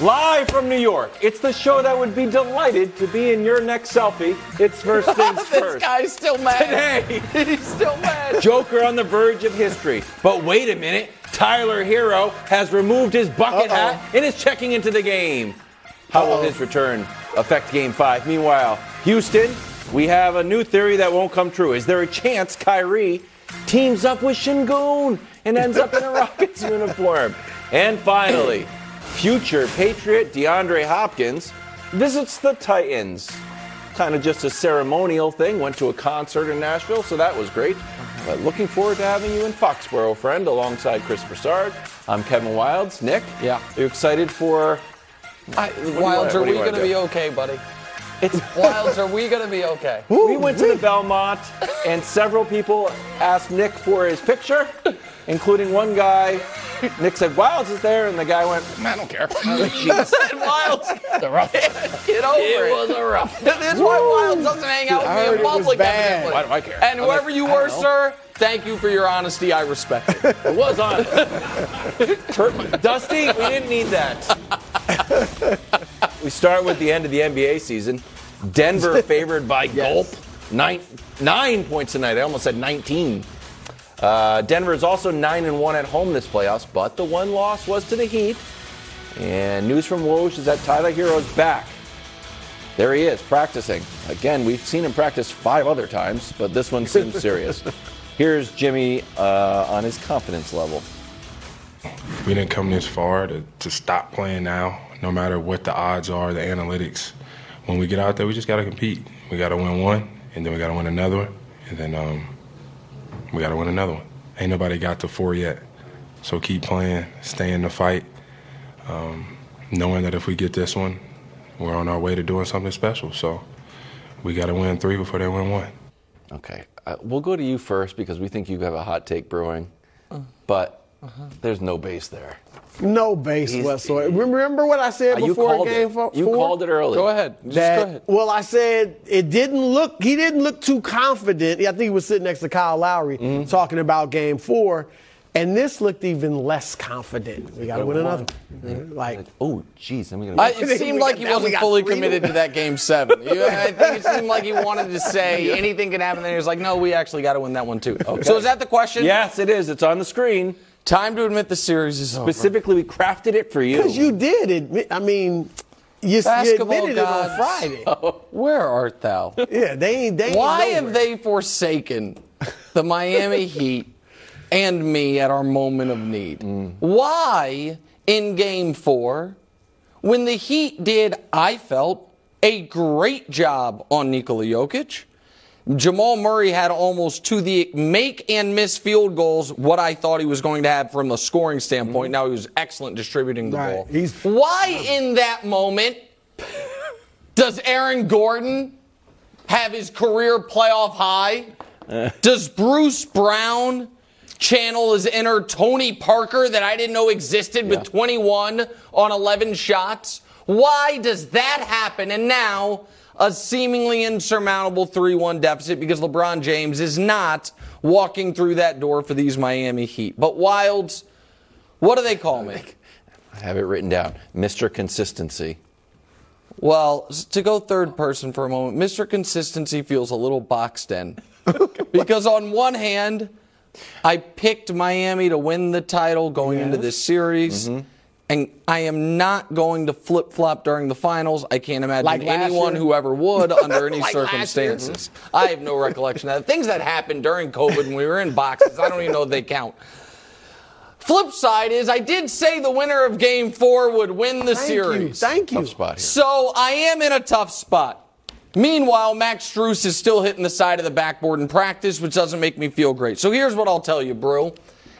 Live from New York, it's the show that would be delighted to be in your next selfie. It's first things this first. guy's still mad. Today, He's still mad. Joker on the verge of history. But wait a minute, Tyler Herro has removed his bucket Uh-oh. hat and is checking into the game. How will Uh-oh. his return affect Game Five? Meanwhile, Houston, we have a new theory that won't come true. Is there a chance Kyrie teams up with Sengun and ends up in a Rockets uniform? And finally, future Patriot DeAndre Hopkins visits the Titans. Kind of just a ceremonial thing. Went to a concert in Nashville, so that was great. But looking forward to having you in Foxborough, friend, alongside Chris Broussard. I'm Kevin Wildes. Nick, Yeah. are you excited for? I, Wildes, wanna- are we going to be okay, buddy? It's Wildes, are we going to be okay? we went to the Belmont, and several people asked Nick for his picture, including one guy. Nick said, "Wildes is there," and the guy went, "I don't care." Jeez. Wildes, The rough. get over it. It was a rough. That's why Wildes doesn't hang out I with heard me in was public, bad. evidently. Why do I care? And whoever you were, sir, thank you for your honesty. I respect it. It was on. Kurt- Dusty, we didn't need that. we start with the end of the NBA season. Denver favored by gulp. Nine, nine points tonight. I almost said 19. Uh, Denver is also 9 and 1 at home this playoffs, but the one loss was to the Heat. And news from Woj is that Tyler Herro's back. There he is, practicing. Again, we've seen him practice five other times, but this one seems serious. Here's Jimmy uh, on his confidence level. we didn't come this far to, to stop playing now, no matter what the odds are, the analytics. When we get out there, we just got to compete. We got to win one, and then we got to win another one, and then um, we got to win another one. Ain't nobody got to four yet. So keep playing, stay in the fight, um, knowing that if we get this one, we're on our way to doing something special. So we got to win three before they win one. Okay, uh, we'll go to you first because we think you have a hot take brewing, but there's no base there. No base He's- whatsoever. Remember what I said Uh, before called game it. four? You called it early. Go ahead. Just That, go ahead. Well, I said it didn't look. He didn't look too confident. I think he was sitting next to Kyle Lowry Mm-hmm. talking about Game Four, and this looked even less confident. We got to win another. Like, Oh, geez, I'm gonna. I, it seemed like he Now wasn't fully committed to that game seven. You- I think it seemed like he wanted to say anything can happen. Then he was like, "No, we actually got to win that one too." So is that the question? yes, it is. It's on the screen. Time to admit the series is over. Specifically, we crafted it for you. because you did admit. I mean, you, you Basketball admitted it on gods. Friday. Where art thou? Yeah, they ain't. They ain't Why nowhere. have they forsaken the Miami Heat and me at our moment of need? Mm. Why, in game four, when the Heat did, I felt, a great job on Nikola Jokic, Jamal Murray had almost to the make and miss field goals what I thought he was going to have from a scoring standpoint. Mm-hmm. Now he was excellent distributing the Right. ball. He's- Why in that moment does Aaron Gordon have his career playoff high? Does Bruce Brown channel his inner Tony Parker that I didn't know existed with 21 on 11 shots? Why does that happen? And now a seemingly insurmountable 3 1 deficit because LeBron James is not walking through that door for these Miami Heat. But Wildes, what do they call me? I have it written down. Mr. Consistency. Well, to go third person for a moment, Mr. Consistency feels a little boxed in. because on one hand, I picked Miami to win the title going into this series. Mm-hmm. And I am not going to flip flop during the finals. I can't imagine Like anyone year? who ever would under any Like circumstances. I have no recollection of that. Things that happened during COVID when we were in boxes, I don't even know if they count. Flip side is I did say the winner of game four would win the Thank series. you. Thank you. Tough spot here. So I am in a tough spot. Meanwhile, Max Strus is still hitting the side of the backboard in practice, which doesn't make me feel great. So here's what I'll tell you, Brew.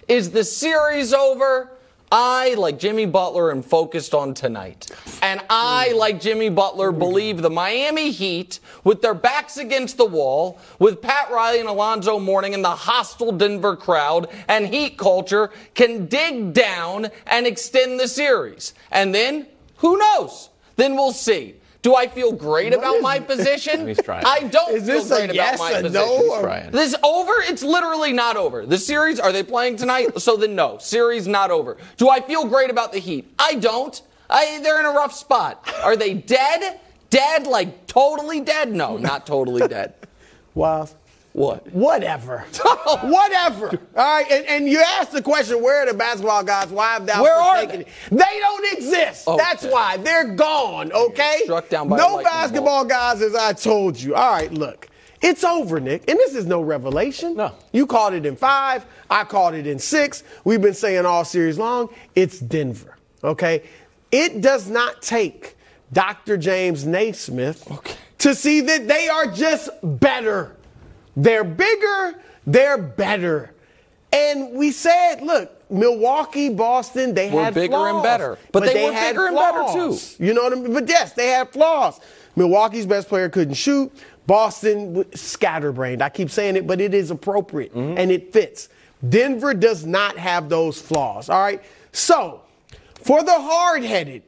Is the series over? I, like Jimmy Butler, am focused on tonight. And I, mm. like Jimmy Butler, mm. believe the Miami Heat, with their backs against the wall, with Pat Riley and Alonzo Mourning and the hostile Denver crowd and Heat culture, can dig down and extend the series. And then, who knows? Then we'll see. Do I feel great about is- my position? He's trying. I don't Is feel this a great yes, about my a position. no, or- Brian. This over? It's literally not over. The series, are they playing tonight? So then no. Series not over. Do I feel great about the Heat? I don't. I, they're in a rough spot. Are they dead? Dead? Like totally dead? No, not totally dead. Well, What? whatever. whatever. All right. And, and you asked the question, where are the basketball guys? Why have thou Where are forsaken it? They don't exist. Okay. That's why. They're gone, okay? Struck down by no lightning basketball guys, as I told you. All right, look. It's over, Nick. And this is no revelation. No. You called it in five. I called it in six. We've been saying all series long. It's Denver, okay? It does not take Dr. James Naismith to see that they are just better. They're bigger, they're better. And we said, look, Milwaukee, Boston, they Were had bigger and flaws, better. But they were had bigger and better, flaws. too. You know what I mean? But yes, they had flaws. Milwaukee's best player couldn't shoot. Boston scatterbrained. I keep saying it, but it is appropriate Mm-hmm. and it fits. Denver does not have those flaws. All right. So, for the hard-headed,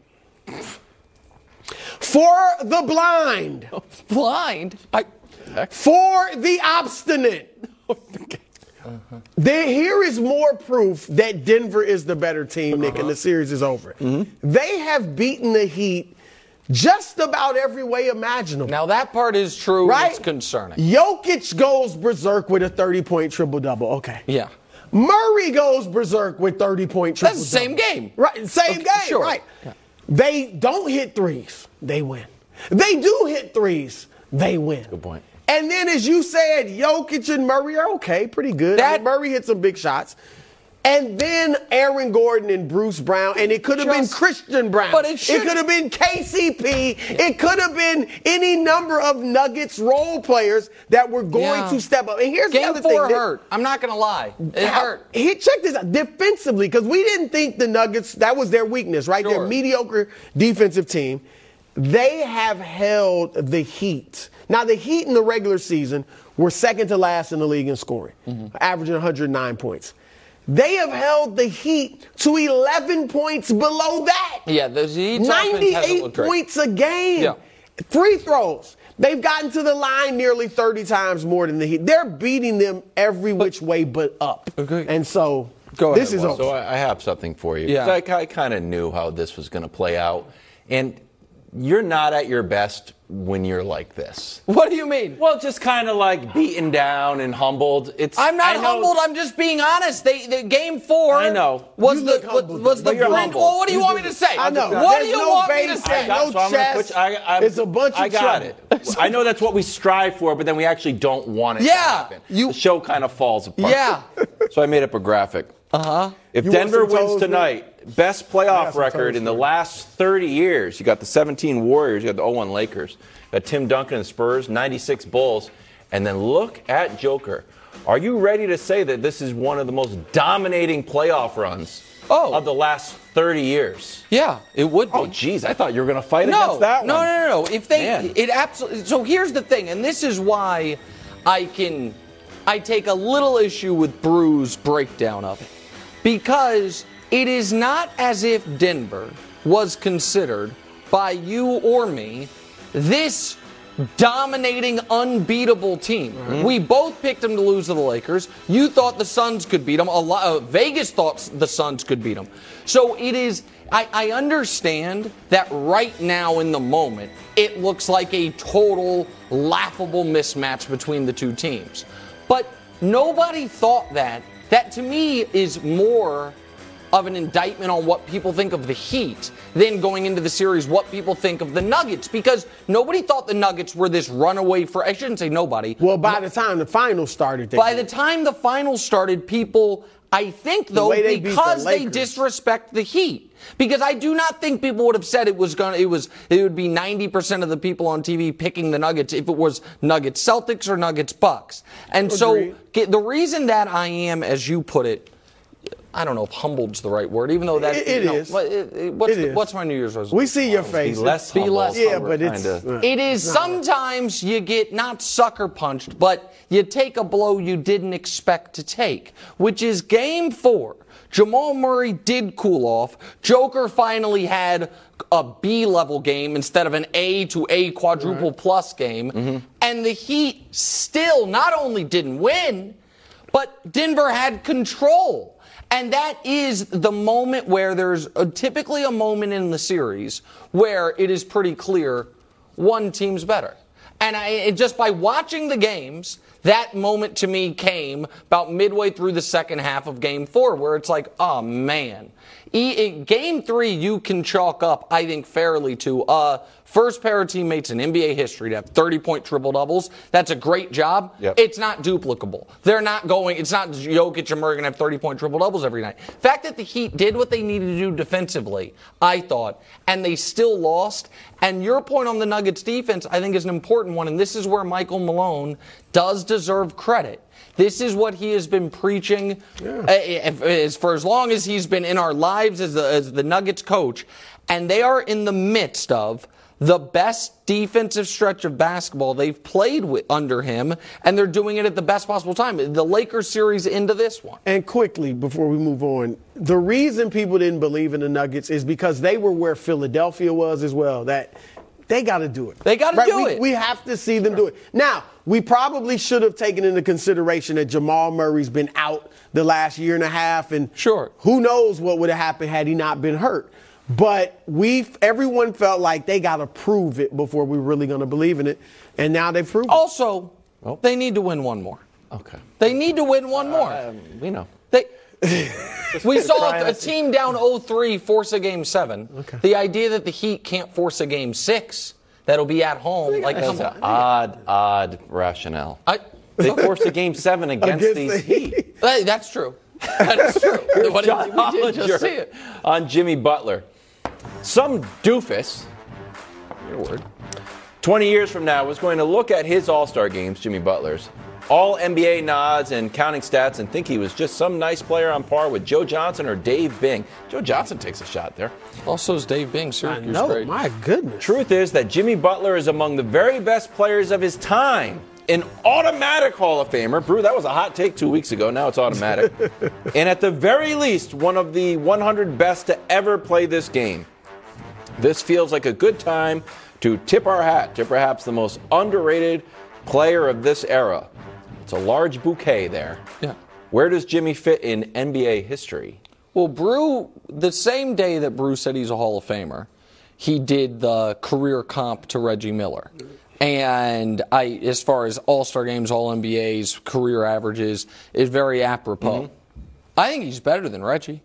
for the blind, Blind? I, for the obstinate. There, here is more proof that Denver is the better team, Nick, and the series is over. Mm-hmm. They have beaten the Heat just about every way imaginable. now that part is true. right? It's concerning. Jokic goes berserk with a 30 point triple double. Okay. Yeah. Murray goes berserk with 30 point triple double. That's the same game. Right, same Okay, game, sure. right. They don't hit threes, they win. They do hit threes, they win. Good point. And then, as you said, Jokic and Murray are okay, pretty good. I That- mean, Murray hit some big shots. And then Aaron Gordon and Bruce Brown, and it could have been Christian Braun. But it it could have been KCP. It could have been any number of Nuggets role players that were going Yeah. to step up. And here's the other four thing. Hurt. I'm not going to lie. It How- hurt. He check this out defensively because we didn't think the Nuggets that was their weakness, right? Their mediocre defensive team. They have held the Heat. Now the Heat in the regular season were second to last in the league in scoring, Mm-hmm. averaging 109 points. They have held the Heat to 11 points below that. Yeah, the Heat's 98 looked great. points a game. Yeah. Free throws. They've gotten to the line nearly 30 times more than the Heat. They're beating them every which way but up. Okay. And so Go this ahead, is Wes. over. So I, I have something for you. Yeah. 'Cause I, kind of knew how this was going to play out. And you're not at your best when you're like this. What do you mean? Well, just kind of like beaten down and humbled. It's I'm not know- humbled. I'm just being honest. They, the game four. I know. Was You the was, was the But you're brink- humbled. Well, what do you You want me to say? I know. What do you no want me to say? no so chest. I, I, It's a bunch of I got trouble. it. I know that's what we strive for, but then we actually don't want it to Yeah, happen. you- the show kind of falls apart. Yeah. So I made up a graphic. Uh huh. If You Denver wins toes, man? tonight, best playoff record in the last 30 years. You got the 17 Warriors, you got the 01 Lakers, you got Tim Duncan and Spurs, 96 Bulls, and then look at Joker. Are you ready to say that this is one of the most dominating playoff runs Oh. of the last 30 years? Yeah, it would be. Oh, geez, I thought you were going to fight no, against that no, one. no, no, no. If they, Man. it absolutely. So here's the thing, and this is why I can, I take a little issue with Brew's breakdown of it, because it is not as if Denver was considered by you or me this dominating, unbeatable team. Mm-hmm. We both picked them to lose to the Lakers. You thought the Suns could beat them. A lot, uh, Vegas thought the Suns could beat them. So it is. I, I understand that right now in the moment, it looks like a total laughable mismatch between the two teams. But nobody thought that. That to me is more of an indictment on what people think of the Heat than going into the series what people think of the Nuggets because nobody thought the Nuggets were this runaway for I shouldn't say nobody. Well, by the time the finals started, they By did. the time the finals started, people, I think though, way they beat the because they disrespect the Heat. Because I do not think people would have said it was going to, it was, it would be 90% of the people on TV picking the Nuggets if it was Nuggets Celtics or Nuggets Bucks. And so Agreed. ge- the reason that I am, as you put it, I don't know if humbled's the right word, even though that It- it you know, is. what- it- what's, It the- is. what's my New Year's resolution? we see your face. Be less Be humble. less yeah, humble, but it's. Uh, It is sometimes you get not sucker punched, but you take a blow you didn't expect to take, which is game four. Jamal Murray did cool off. Joker finally had a B level game instead of an A to A quadruple plus game. And the Heat still not only didn't win, but Denver had control. And that is the moment where there's a, typically a moment in the series where it is pretty clear one team's better. And I, it, just by watching the games, that moment to me came about midway through the second half of game four, where it's like, oh man. E, game three, you can chalk up, I think, fairly to uh, first pair of teammates in NBA history to have 30 point triple doubles. That's a great job. Yep. It's not duplicable. They're not going, it's not Jokic and Murray going to have 30 point triple doubles every night. The fact that the Heat did what they needed to do defensively, I thought, and they still lost. And your point on the Nuggets defense, I think, is an important one. And this is where Michael Malone does deserve credit. This is what he has been preaching uh, if- as for as long as he's been in our lives as the, as the Nuggets coach. And they are in the midst of the best defensive stretch of basketball they've played with under him, and they're doing it at the best possible time. The Lakers series into this one. And quickly, before we move on, the reason people didn't believe in the Nuggets is because they were where Philadelphia was as well. That they got to do it. They gotta Right? do we, it. We have to see them do it. Now, we probably should have taken into consideration that Jamal Murray's been out the last year and a half, and Sure. who knows what would have happened had he not been hurt. But we, everyone felt like they got to prove it before we were really going to believe in it, and now they've proved it. Also, they need to win one more. Okay. They need to win one more. Um, we know. They, we saw trying a team down 0-3 force a game seven. The idea that the Heat can't force a game six that'll be at home, like That's an odd, odd rationale. I, They forced a game seven against, Against these the Heat. Hey, that's true. That is true. What did- John we did just see it. on Jimmy Butler. Some doofus, your word, 20 years from now was going to look at his All Star games, Jimmy Butler's, all NBA nods and counting stats and think he was just some nice player on par with Joe Johnson or Dave Bing. Joe Johnson takes a shot there. Also, is Dave Bing I Syracuse know, great? my goodness. Truth is that Jimmy Butler is among the very best players of his time. An automatic Hall of Famer. Brew, that was a hot take two weeks ago. Now it's automatic. and at the very least, one of the 100 best to ever play this game. This feels like a good time to tip our hat to perhaps the most underrated player of this era. It's a large bouquet there. Yeah. Where does Jimmy fit in NBA history? Well, Brew, the same day that Brew said he's a Hall of Famer, he did the career comp to Reggie Miller. And I, as far as All Star games, All NBAs, career averages, is very apropos. I think he's better than Reggie.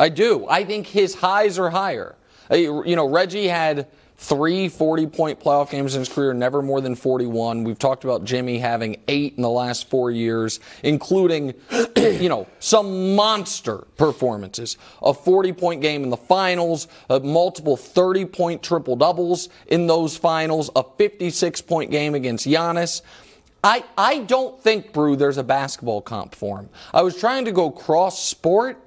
I do. I think his highs are higher. Uh, You know, Reggie had three 40 point playoff games in his career, never more than 41. We've talked about Jimmy having eight in the last four years, including, you know, some monster performances. A 40 point game in the finals, multiple 30 point triple doubles in those finals, a 56 point game against Giannis. I, I don't think, Brew, there's a basketball comp for him. I was trying to go cross sport.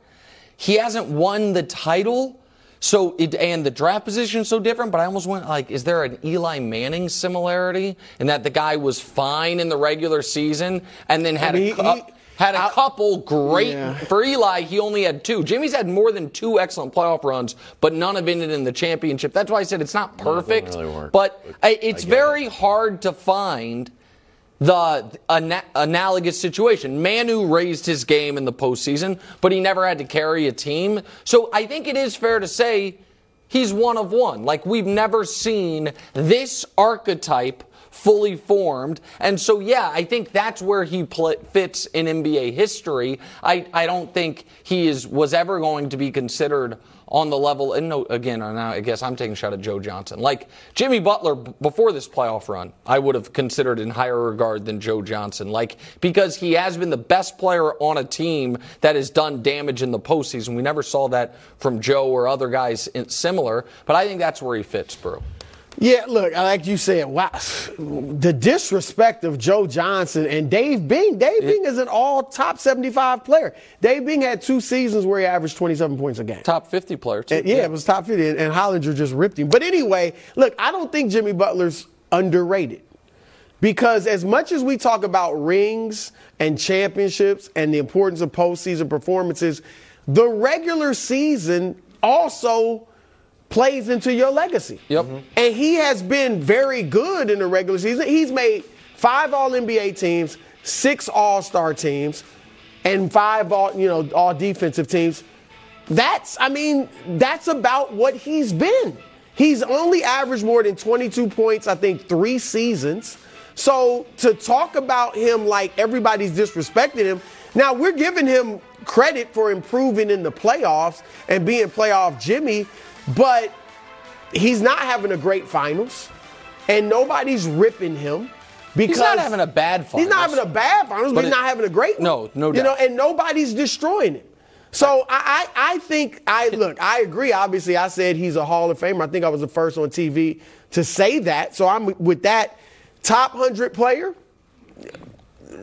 He hasn't won the title. So it, and the draft position is so different, but I almost went like, is there an Eli Manning similarity in that the guy was fine in the regular season and then had I mean, a cou- he- had a I- couple great Yeah. for Eli. He only had two. Jimmy's had more than two excellent playoff runs, but none have ended in the championship. That's why I said it's not perfect, really work, but but it's I get very hard to find the ana- analogous situation. Manu raised his game in the postseason, but he never had to carry a team. So I think it is fair to say he's one of one. Like we've never seen this archetype fully formed. And so, yeah, I think that's where he pl- fits in NBA history. I, I don't think he is was ever going to be considered on the level. And no, again, I guess I'm taking a shot at Joe Johnson. Like Jimmy Butler before this playoff run, I would have considered in higher regard than Joe Johnson. Like because he has been the best player on a team that has done damage in the postseason. We never saw that from Joe or other guys similar. But I think that's where he fits, bro. Yeah, look, like you said, wow, the disrespect of Joe Johnson and Dave Bing. Dave it, Bing is an all top 75 player. Dave Bing had two seasons where he averaged 27 points a game. Top 50 player, too. And, yeah, yeah, it was top 50, and, and Hollinger just ripped him. But anyway, look, I don't think Jimmy Butler's underrated. Because as much as we talk about rings and championships and the importance of postseason performances, the regular season also plays into your legacy. Yep. Mm-hmm. And he has been very good in the regular season. He's made five All NBA teams, six All Star teams, and five all you know all defensive teams. That's I mean that's about what he's been. He's only averaged more than 22 points, I think, three seasons. So to talk about him like everybody's disrespecting him, now we're giving him credit for improving in the playoffs and being playoff Jimmy. But he's not having a great finals, and nobody's ripping him. Because he's not having a bad finals. He's not having a bad finals, but, but he's it, not having a great one. No, no doubt. You know, and nobody's destroying him. So I, I, I think I look, I agree. Obviously, I said he's a Hall of Famer. I think I was the first on TV to say that. So I'm with that top hundred player.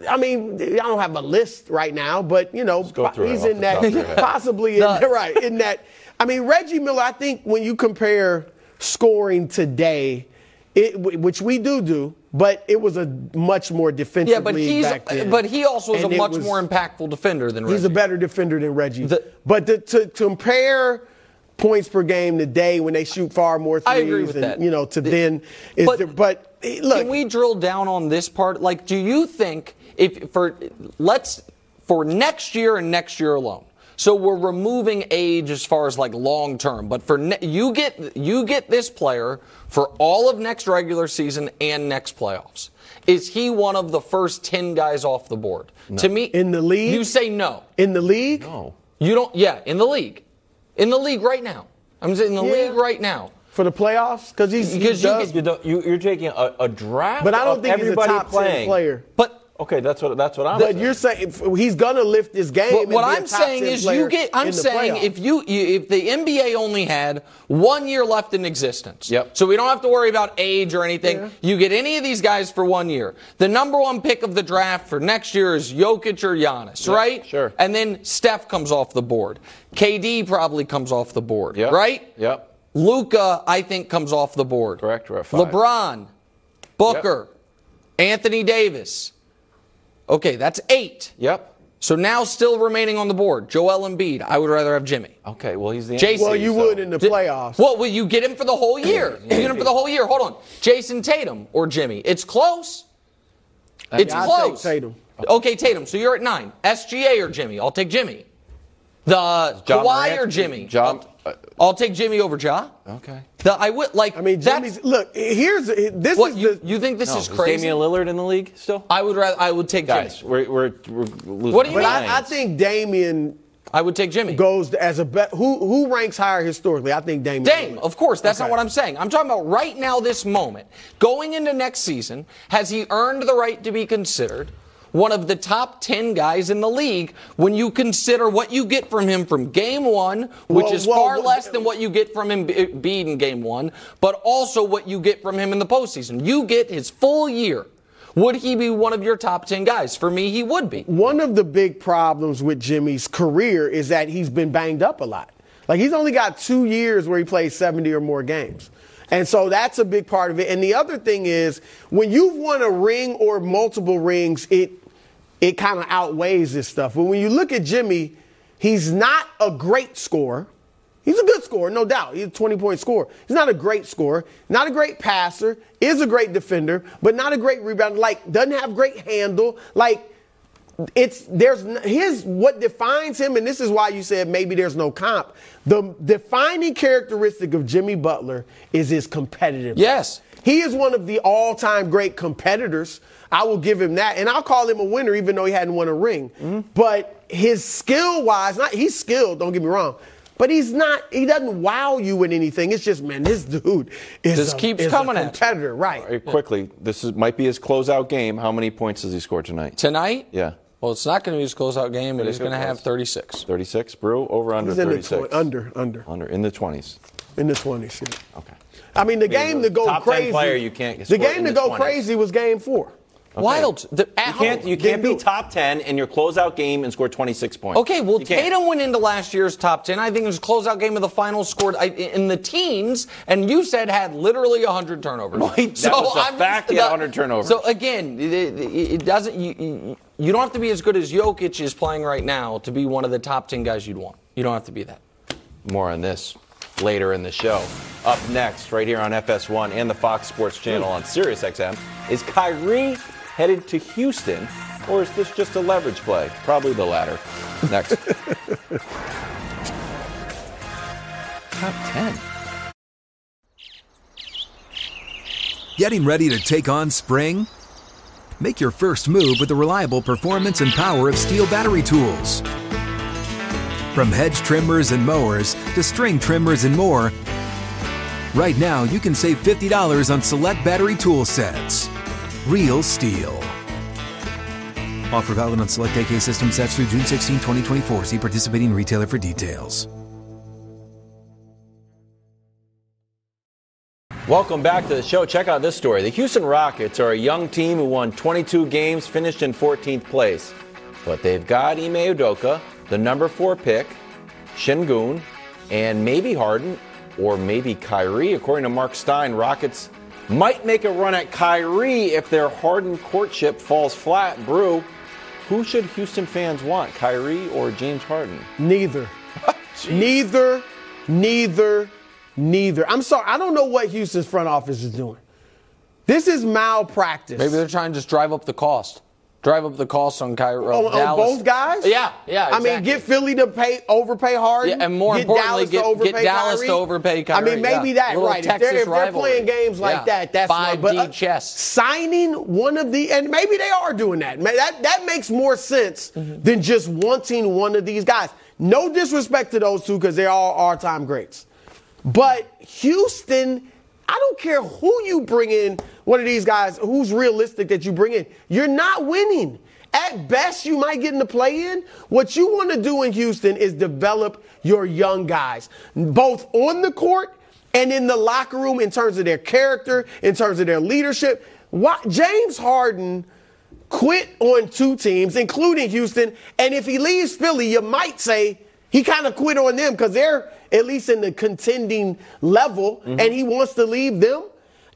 I mean, I don't have a list right now, but you know, he's in that possibly in, right in that I mean, Reggie Miller, I think when you compare scoring today, it, which we do do, but it was a much more defensive yeah, but he's, But he also is and a much was, more impactful defender than Reggie. He's a better defender than Reggie. The, but to, to, to, compare points per game today when they shoot far more threes, I agree with and, that. you know, to the, then is but, there, but eh, look, can we drill down on this part? Like, do you think if for let's for next year and next year alone? So we're removing age as far as like long term, but for ne- you get you get this player for all of next regular season and next playoffs. Is he one of the first 10 guys off the board? No. To me, in the league, you say no. In the league? No. You don't yeah, in the league. In the league right now. I'm saying in the yeah. league right now. For the playoffs? Because he's because he you, you, are taking a, a, draft but I don't think everybody he's a top playing. player. But Okay, that's what that's what I'm. Saying. But saying. you're saying he's gonna lift this game. What, what I'm saying is, you get. I'm saying playoff. if you if the NBA only had one year left in existence, yep. So we don't have to worry about age or anything. Yeah. You get any of these guys for one year. The number one pick of the draft for next year is Jokic or Giannis, yep, right? Sure. And then Steph comes off the board. KD probably comes off the board, yep. right? Yep. Luka, I think, comes off the board. Correct. LeBron, Booker, yep. Anthony Davis. Okay, that's eight. Yep. So now still remaining on the board, Joel Embiid. I would rather have Jimmy. Okay, well he's the Jayson. Well, you so. would in the playoffs. Well, will you get him for the whole year? you get him for the whole year. Hold on, Jayson Tatum or Jimmy? It's close. It's I'll close. Take Tatum. Okay, Tatum. So you're at nine. SGA or Jimmy? I'll take Jimmy. The John Kawhi Morant, or Jimmy? John, I'll, I'll, take Jimmy over Ja. Okay. The, I would like. I mean, Jimmy's look. Here's this what, is you, the, you think this no, is crazy? Is Damian Lillard in the league still? I would rather. I would take Guys, Jimmy. we're, we're, we're losing. What do you but mean? I, I think Damian I would take Jimmy. Goes as a bet. Who who ranks higher historically? I think Dame. Dame, of course. That's okay. not what I'm saying. I'm talking about right now, this moment. Going into next season, has he earned the right to be considered one of the top 10 guys in the league when you consider what you get from him from game one, which is far less than what you get from him being in game one, but also what you get from him in the postseason. You get his full year. Would he be one of your top 10 guys? For me, he would be. One of the big problems with Jimmy's career is that he's been banged up a lot. Like he's only got two years where he plays 70 or more games. And so that's a big part of it. And the other thing is when you've won a ring or multiple rings, it it kind of outweighs this stuff. But when you look at Jimmy, he's not a great scorer. He's a good scorer, no doubt. He's a 20 point scorer. He's not a great scorer, not a great passer, is a great defender, but not a great rebounder. Like, doesn't have great handle. Like, it's there's his what defines him, and this is why you said maybe there's no comp. The defining characteristic of Jimmy Butler is his competitiveness. Yes. He is one of the all-time great competitors. I will give him that, and I'll call him a winner, even though he hadn't won a ring. Mm-hmm. But his skill-wise, not he's skilled. Don't get me wrong. But he's not. He doesn't wow you with anything. It's just, man, this dude is Just a, keeps is coming a at you. competitor, right? Very quickly, this is, might be his closeout game. How many points does he score tonight? Tonight? Yeah. Well, it's not going to be his closeout game, but he's going to have 36. 36, Brew? Over under He's in the 36? tw- under, under, Under, in the 20s. in the twenties. Yeah. Okay. I mean, the game to go top 10 crazy. player, you can't the game in to go 20s. crazy was game four. Wild. The, at You can't, home. you can't be top 10 in your closeout game and score 26 points. Okay, well, You can't. Tatum went into last year's top 10. I think his closeout game of the finals scored I- in the teens, and you said had literally 100 turnovers. Wait, that was a fact, he had 100 turnovers. So, again, it, it- it doesn't. You, you, you don't have to be as good as Jokic is playing right now to be one of the top 10 guys you'd want. You don't have to be that. More on this later in the show. Up next, right here on FS1 and the Fox Sports Channel on SiriusXM, is Kyrie headed to Houston, or is this just a leverage play? Probably the latter. Next. Top 10. Getting ready to take on spring? Make your first move with the reliable performance and power of STIHL battery tools. From hedge trimmers and mowers to string trimmers and more, right now you can save $50 on select battery tool sets. Real STIHL. Offer valid on select AK system sets through June 16, 2024. See participating retailer for details. Welcome back to the show. Check out this story. The Houston Rockets are a young team who won 22 games, finished in 14th place. But they've got Ime Udoka, the number four pick, Sengun, and maybe Harden or maybe Kyrie. According to Marc Stein, Rockets might make a run at Kyrie if their Harden courtship falls flat. Brew, who should Houston fans want, Kyrie or James Harden? Neither. Oh, neither, neither, neither. I'm sorry. I don't know what Houston's front office is doing. This is malpractice. Maybe they're trying to just drive up the cost. Drive up the cost on Kyrie. on, on both guys. Yeah, yeah. I mean, get Philly to pay overpay Harden. Yeah, and more get importantly, Dallas get- to overpay get Dallas Kyrie. to overpay I mean, maybe yeah. that right. If they're, if they're playing games like Yeah. that, that's Five fine. But uh, chess. signing one of the and maybe they are doing that. That that makes more sense Mm-hmm. than just wanting one of these guys. No disrespect to those two because they're all all-time greats. But Houston, I don't care who you bring in, one of these guys, who's realistic that you bring in. You're not winning. At best, you might get in the play in. What you want to do in Houston is develop your young guys, both on the court and in the locker room in terms of their character, in terms of their leadership. Why, James Harden quit on two teams, including Houston. And if he leaves Philly, you might say he kind of quit on them because they're at least in the contending level mm-hmm. and he wants to leave them.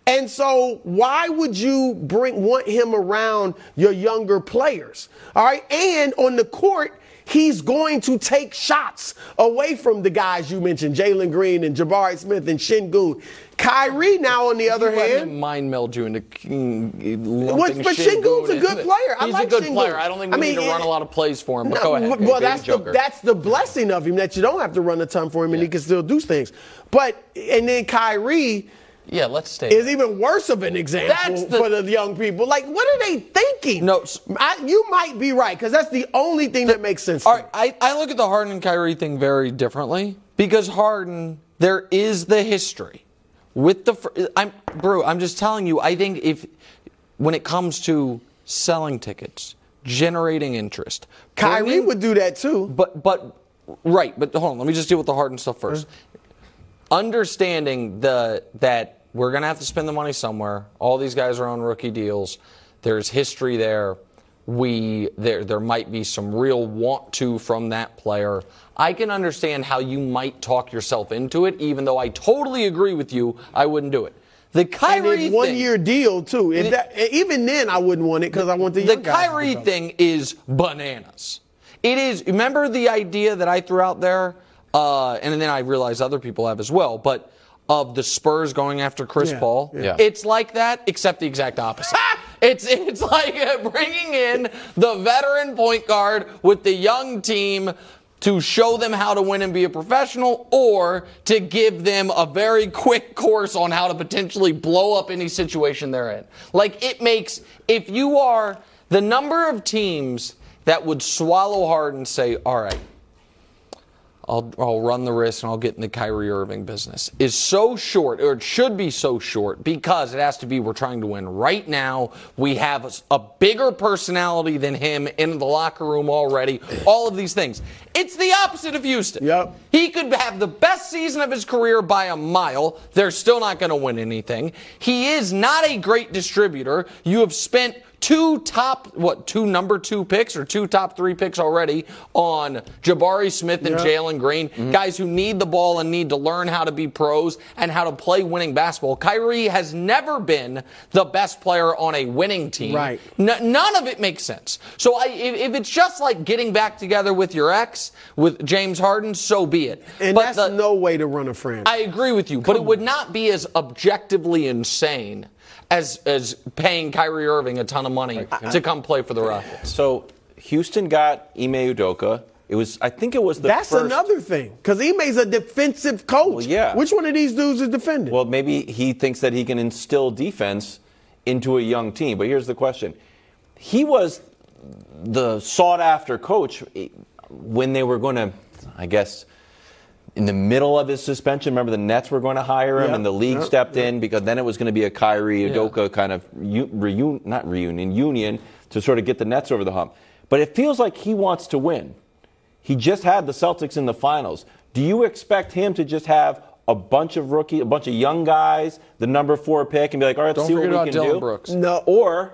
And so why would you bring want him around your younger players? All right. And on the court, he's going to take shots away from the guys you mentioned, Jalen Green and Jabari Smith and Sengun. Kyrie now, on the other hand, mind meld you into mm, lumping but Sengun Sengun's a good player. I He's like a good Sengun. player. I don't think we I need mean, to run a lot of plays for him. But No, go ahead. Well, that's the that's the blessing of him that you don't have to run a ton for him and he can still do things. But and then Kyrie yeah. Let's stay. is even worse of an example That's the- for the young people. Like, what are they thinking? No, I, you might be right because that's the only thing that makes sense. All right, I, I look at the Harden and Kyrie thing very differently because Harden, there is the history with the. I'm Brew. I'm just telling you. I think if when it comes to selling tickets, generating interest, Kyrie bringing- would do that too. But but right, but hold on. Let me just deal with the Harden stuff first. Uh-huh. Understanding the that we're gonna have to spend the money somewhere. All these guys are on rookie deals. There's history there. We there there might be some real want to from that player. I can understand how you might talk yourself into it, even though I totally agree with you. I wouldn't do it. The Kyrie it's one thing- year deal too. If that, even then, I wouldn't want it because I want the the Kyrie thing is bananas. It is. Remember the idea that I threw out there, uh, and then I realize other people have as well. But of the Spurs going after Chris Yeah, Paul, yeah. it's like that, except the exact opposite. it's it's like bringing in the veteran point guard with the young team to show them how to win and be a professional or to give them a very quick course on how to potentially blow up any situation they're in. Like it makes, if you are the number of teams that would swallow hard and say, all right, I'll, I'll run the risk and I'll get in the Kyrie Irving business is so short, or it should be so short, because it has to be we're trying to win right now. We have a, a bigger personality than him in the locker room already. All of these things. It's the opposite of Houston. Yep. He could have the best season of his career by a mile. They're still not going to win anything. He is not a great distributor. You have spent two top what two number two picks or two top three picks already on Jabari Smith and Yeah. Jalen Green, mm-hmm. guys who need the ball and need to learn how to be pros and how to play winning basketball. Kyrie has never been the best player on a winning team. Right. N- none of it makes sense. So I, if, if it's just like getting back together with your ex, with James Harden, so be it. And But that's the- no way to run a franchise. I agree with you, but it would not be as objectively insane as as paying Kyrie Irving a ton of money to come play for the Rockets. So Houston got Ime Udoka. It was, I think it was the That's first. another thing. Because Ime's a defensive coach. Well, yeah. Which one of these dudes is defending? Well, maybe he thinks that he can instill defense into a young team. But here's the question: He was the sought-after coach when they were going to, I guess, in the middle of his suspension. Remember, the Nets were going to hire him, Yeah, and the league yeah, stepped in because then it was going to be a Kyrie Udoka kind of u- reun- not reunion, union to sort of get the Nets over the hump. But it feels like he wants to win. He just had the Celtics in the finals. Do you expect him to just have a bunch of rookie, a bunch of young guys, the number four pick, and be like, all right, Don't let's see what forget we about can Dillon do? Brooks. No. Or,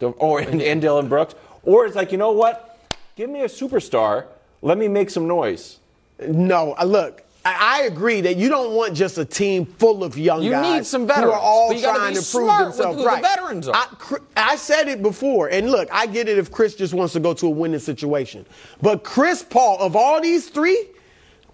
or and, and Dillon Brooks. Or it's like, you know what? Give me a superstar. Let me make some noise. No, uh, look, I, agree that you don't want just a team full of young You guys need some veterans. who are all you trying to prove smart with themselves. who the right. veterans are. I, I said it before, and look, I get it if Chris just wants to go to a winning situation, but Chris Paul, of all these three.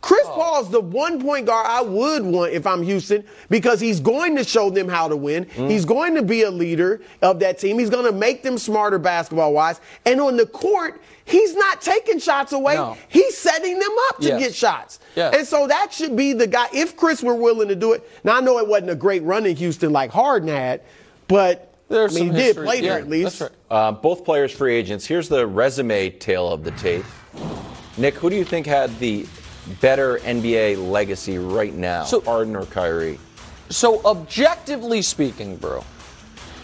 Chris Oh. Paul's the one point guard I would want if I'm Houston because he's going to show them how to win. Mm. He's going to be a leader of that team. He's going to make them smarter basketball wise. And on the court, he's not taking shots away. No. He's setting them up to Yes. get shots. Yes. And so that should be the guy. If Chris were willing to do it, now I know it wasn't a great run in Houston like Harden had, but There's I mean, some he did history. play there Yeah, at least. right. Uh, both players free agents. Here's the resume tale of the tape. Nick, who do you think had the better NBA legacy right now, So- Harden or Kyrie? So objectively speaking, bro,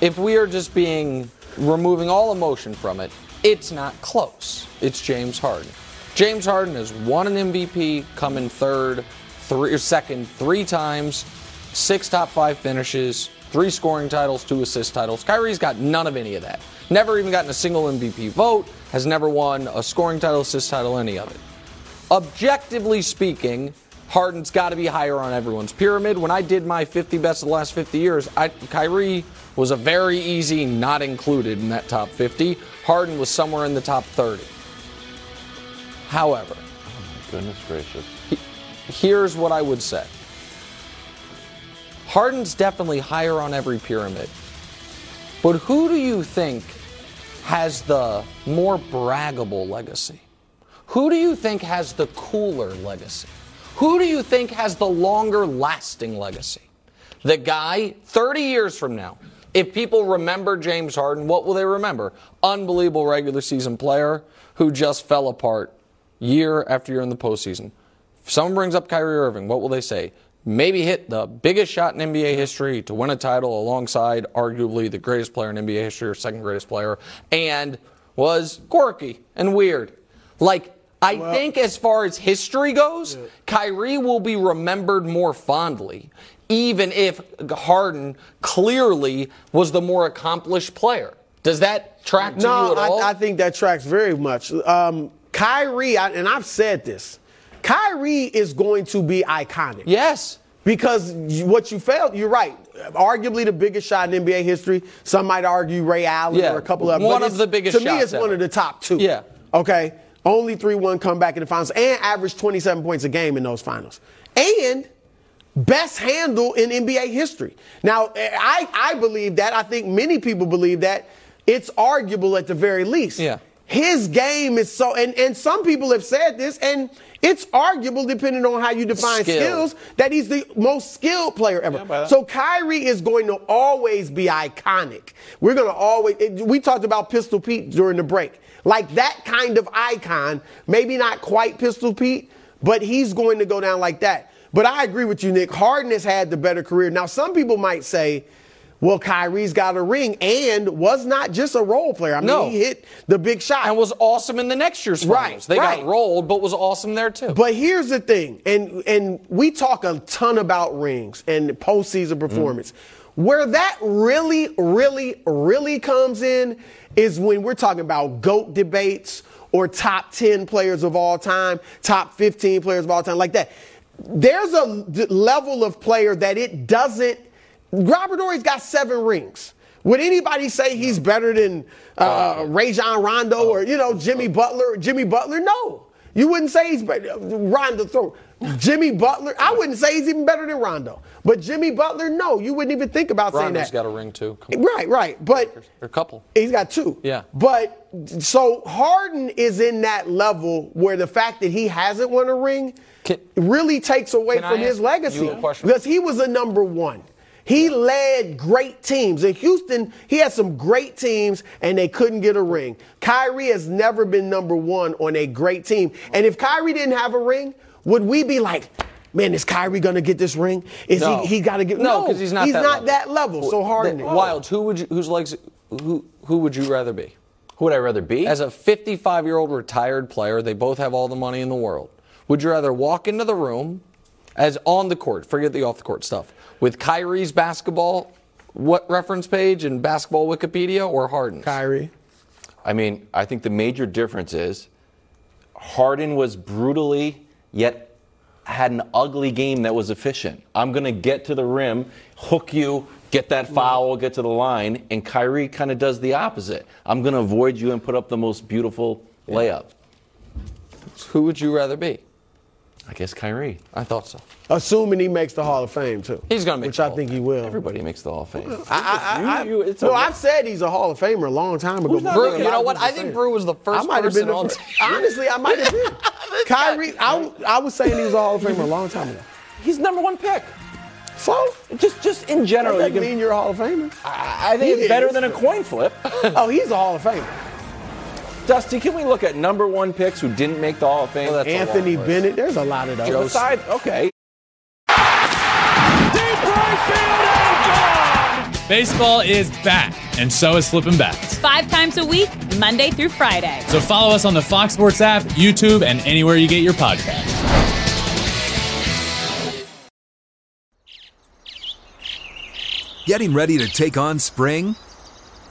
if we are just being removing all emotion from it, it's not close. It's James Harden. James Harden has won an MVP, come in third, three or second three times, six top five finishes, three scoring titles, two assist titles. Kyrie's got none of any of that. Never even gotten a single MVP vote, has never won a scoring title, assist title, any of it objectively speaking, Harden's got to be higher on everyone's pyramid. When I did my 50 best of the last 50 years, I, Kyrie was a very easy not included in that top 50. Harden was somewhere in the top 30. However, Goodness gracious. here's what I would say Harden's definitely higher on every pyramid. But who do you think has the more braggable legacy? Who do you think has the cooler legacy? Who do you think has the longer lasting legacy? The guy 30 years from now, if people remember James Harden, what will they remember? Unbelievable regular season player who just fell apart year after year in the postseason. If someone brings up Kyrie Irving, what will they say? Maybe hit the biggest shot in NBA history to win a title alongside arguably the greatest player in NBA history or second greatest player, and was quirky and weird. Like, I think as far as history goes, Kyrie will be remembered more fondly, even if Harden clearly was the more accomplished player. Does that track to No, you at all? I, I think that tracks very much. Um, Kyrie, I, and I've said this, Kyrie is going to be iconic. yes. Because you- what you failed, you're right. Arguably the biggest shot in NBA history. Some might argue Ray Allen Yeah, or a couple of them. one of the biggest To me, it's one of the top two. Yeah. Okay. Only 3 1 comeback in the finals and averaged 27 points a game in those finals. And best handle in NBA history. Now, I, I believe that. I think many people believe that. It's arguable at the very least. Yeah. his game is so, and, and some people have said this, and it's arguable depending on how you define Skill. skills that he's the most skilled player ever. but- so Kyrie is going to always be iconic. We're going to always, we talked about Pistol Pete during the break. Like that kind of icon, maybe not quite Pistol Pete, but he's going to go down like that. But I agree with you, Nick. Harden has had the better career. Now, some people might say, well, Kyrie's got a ring and was not just a role player. I mean, No. he hit the big shot. And was awesome in the next year's Right, finals. They right. got rolled, but was awesome there too. But here's the thing, and and we talk a ton about rings and postseason performance. Mm-hmm. Where that really, really, really comes in is when we're talking about GOAT debates or top 10 players of all time, top 15 players of all time, like that. There's a d- level of player that it doesn't. Robert Horry's got seven rings. Would anybody say he's better than uh, Rajon Rondo or you know Jimmy Butler? Jimmy Butler, no. You wouldn't say he's better. Rondo, throw Jimmy Butler. I wouldn't say he's even better than Rondo. But Jimmy Butler, no. You wouldn't even think about saying Rondo's that. got a ring too. Right, right. But a couple. He's got two. Yeah. But so Harden is in that level where the fact that he hasn't won a ring Can- really takes away from his legacy. you a question? Because he was a number one. He led great teams. In Houston, he had some great teams and they couldn't get a ring. Kyrie has never been number one on a great team. And if Kyrie didn't have a ring, would we be like, man, is Kyrie gonna get this ring? Is No. he he gotta get No, 'cause he's not he's that not level. that level. So Harden is. Wildes, who would you, whose legs, who, who would you rather be? Who would I rather be? As a 55 year old retired player, they both have all the money in the world. Would you rather walk into the room as on the court, forget the off the court stuff, with Kyrie's basketball what reference page and basketball Wikipedia or Harden's? Kyrie. I mean, I think the major difference is Harden was brutally yet had an ugly game that was efficient. I'm going to get to the rim, hook you, get that foul, get to the line, and Kyrie kind of does the opposite. I'm going to avoid you and put up the most beautiful layup. Who would you rather be? I guess Kyrie. I thought so. Assuming he makes the Hall of Fame too. He's gonna make which the I Hall think of he will. Everybody makes the Hall of Fame. I, I, I, You- you- it's no, a- I've said he's a Hall of Famer a long time ago. Brew, you know what? I think. Brew was the first. I might have person been the on. first. Honestly, I might have been. Kyrie, I, I was saying he was a Hall of Famer a long time ago. He's number one pick. So, Just, just in that general, you can, mean you're a Hall of Famer. I I think He it's better than a coin flip. Oh, he's a Hall of Famer. Dusty, can we look at number one picks who didn't make the Hall of Fame? Well, Anthony. Bennett. There's a lot of those. Besides, okay. Baseball is back, and so is flipping bats. Five times a week, Monday through Friday. So follow us on the Fox Sports app, YouTube, and anywhere you get your podcasts. Getting ready to take on spring?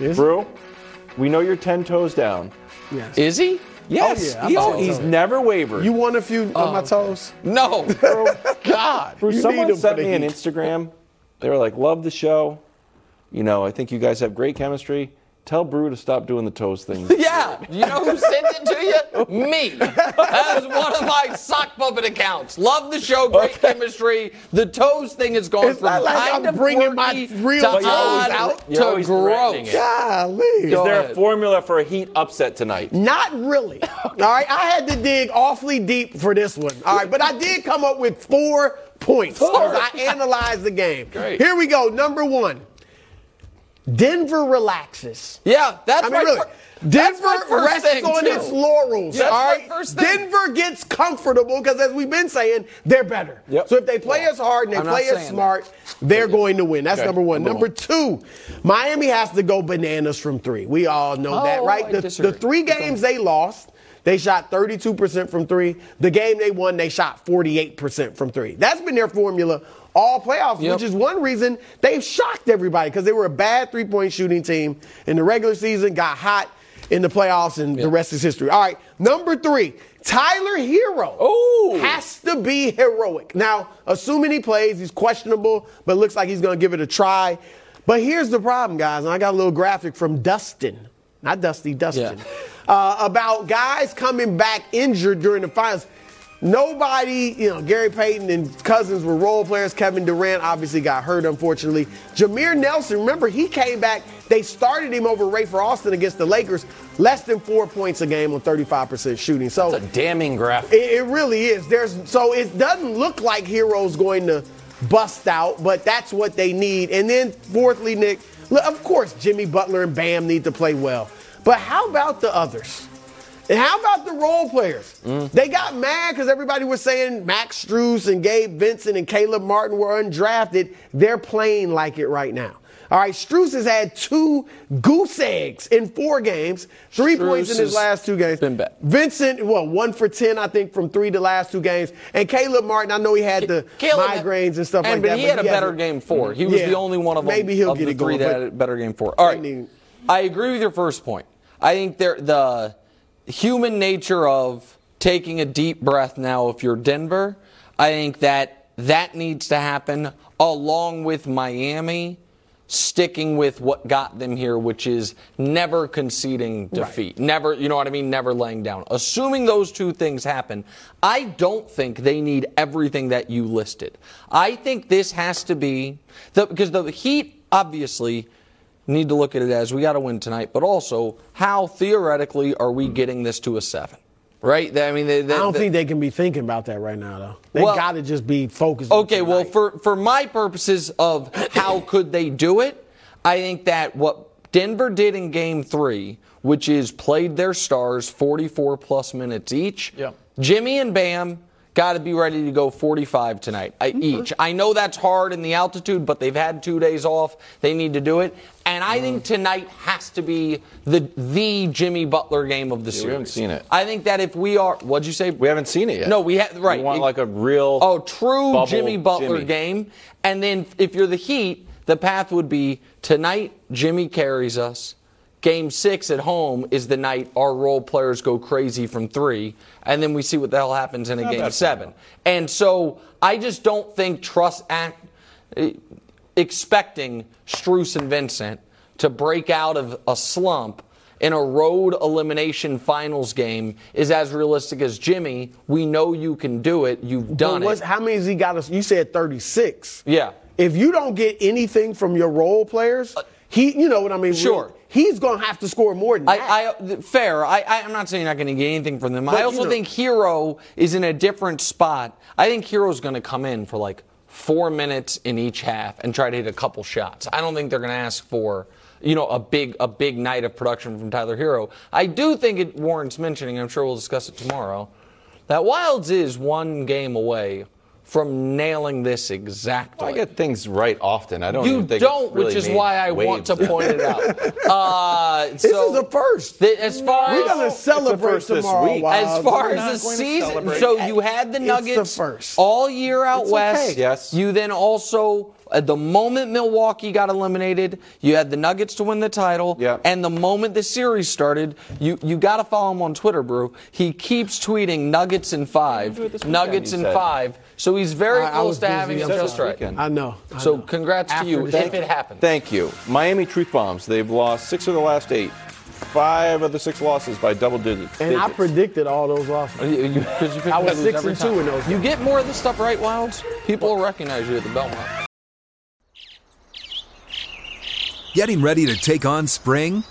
Is- Brew, we know you're ten toes down. Yes. Is he? Yes, Oh, yeah, I'm he's toes. never wavered. You won a few on Oh, my toes? No. God. Brew, you someone him sent me an. Instagram. They were like, "Love the show. You know, I think you guys have great chemistry. Tell Brew to stop doing the toes thing." Yeah, you know who sent it to you? Me. That is one of my sock puppet accounts. Love the show, great chemistry. The toes thing has gone It's from not like kind I'm of bringing my real to toes out. To always threatening gross. it. Golly. Is there ahead. a formula for a heat upset tonight? Not really. All right, I had to dig awfully deep for this one. All right, but I did come up with four points because I analyzed the game. Great. Here we go. Number one. Denver relaxes. Yeah, that's I mean, my really. fir- that's Denver my first rests thing, on too. its laurels. That's all my right, first thing. Denver gets comfortable because, as we've been saying, they're better. Yep. So if they play as hard and they I'm play as saying smart, they're going to win. That's Okay, number one. number Number two, Miami has to go bananas from three. We all know that, Oh, right? The, the three games they lost. They shot 32% from three. The game they won, they shot 48% from three. That's been their formula all playoffs, Yep. which is one reason they've shocked everybody because they were a bad three point shooting team in the regular season, got hot in the playoffs, and the rest is history. All right, number three, Tyler Herro Ooh. has to be heroic. Now, assuming he plays, he's questionable, but looks like he's going to give it a try. But here's the problem, guys, and I got a little graphic from Dustin, not Dusty, Dustin, Yeah. Uh, about guys coming back injured during the finals. Nobody, you know, Gary Payton and Cousins were role players. Kevin Durant obviously got hurt, unfortunately. Jameer Nelson, remember, he came back. They started him over Rafer Alston against the Lakers, less than four points a game on 35% shooting. So It's a damning graph. it, it really is. There's so it doesn't look like Herro's going to bust out, but that's what they need. And then fourthly, Nick, of course Jimmy Butler and Bam need to play well. But how about the others? And how about the role players? Mm. They got mad because everybody was saying Max Strus and Gabe Vincent and Caleb Martin were undrafted. They're playing like it right now. All right, Strus has had two goose eggs in four games, three points in his last two games. been bad. Vincent, well, one for 10, I think, from three the last two games. And Caleb Martin, I know he had the Caleb- migraines and stuff and, like but that. He had a better game four. He was Yeah. the only one of them. Maybe he'll get the it three going, that had a better game four. All right, I mean- I agree with your first point. I think there the human nature of taking a deep breath now. If you're Denver, I think that that needs to happen along with Miami. Sticking with what got them here, which is never conceding defeat. Never, you know what I mean? Never laying down. Assuming those two things happen, I don't think they need everything that you listed. I think this has to be the, because the Heat obviously need to look at it as we got to win tonight, but also how theoretically are we getting this to a seven? Right? I mean, they, they, I don't they- think they can be thinking about that right now, though. They Well- got to just be focused. on Okay, well, for for my purposes of how could they do it, I think that what Denver did in Game Three, which is played their stars 44 plus minutes each. Yep. Jimmy and Bam got to be ready to go 45 tonight I, mm-hmm. each. I know that's hard in the altitude, but they've had two days off. They need to do it, and I think mm. tonight has to be the the Jimmy Butler game of the series. we haven't seen it. I think that if we are, what'd you say? We haven't seen it yet. No, we have right. We want It- like a real. Oh, true Jimmy Butler Jimmy. game. And then if you're the Heat, the path would be tonight, Jimmy carries us. Game six at home is the night our role players go crazy from three, and then we see what the hell happens in a game seven. And so I just don't think trust act expecting Strus and Vincent to break out of a slump in a road elimination finals game is as realistic as Jimmy. We know you can do it. You've done it. How many has he got us? You said 36. Yeah. If you don't get anything from your role players, he, you know what I mean? Uh, Sure. He's going to have to score more than that. I, I fair. I, I, I'm not saying you're not going to get anything from them. But, I also know- think Herro is in a different spot. I think Herro's going to come in for like four minutes in each half and try to hit a couple shots. I don't think they're going to ask for you know a big a big night of production from Tyler Herro. I do think it warrants mentioning. I'm sure we'll discuss it tomorrow. That Wildes is one game away from nailing this exactly. I get things right often. I don't. You even think don't, it's really which is why I want to point it out. Uh, this so is the first. the- as far We're going to celebrate first this tomorrow. week. Wild. as far We're as the season, so you had the It's the Nuggets first. all year out It's west. okay. Yes. You then also, at the moment Milwaukee got eliminated, you had the Nuggets to win the title. Yeah. And the moment the series started, you you got to follow him on Twitter, Brew. He keeps tweeting Nuggets in five, do it this weekend, Nuggets in five. So he's very I- I close was to busy. having You it said just right. I know. I So know. congrats to you if it happens. Thank you. Miami Truth Bombs. They've lost six of the last eight. Five of the six losses by double digits. And I predicted all those losses. Oh, you- you- you I was six every and two in those You get more of this stuff right, Wildes. People will recognize you at the Belmont. Getting ready to take on spring?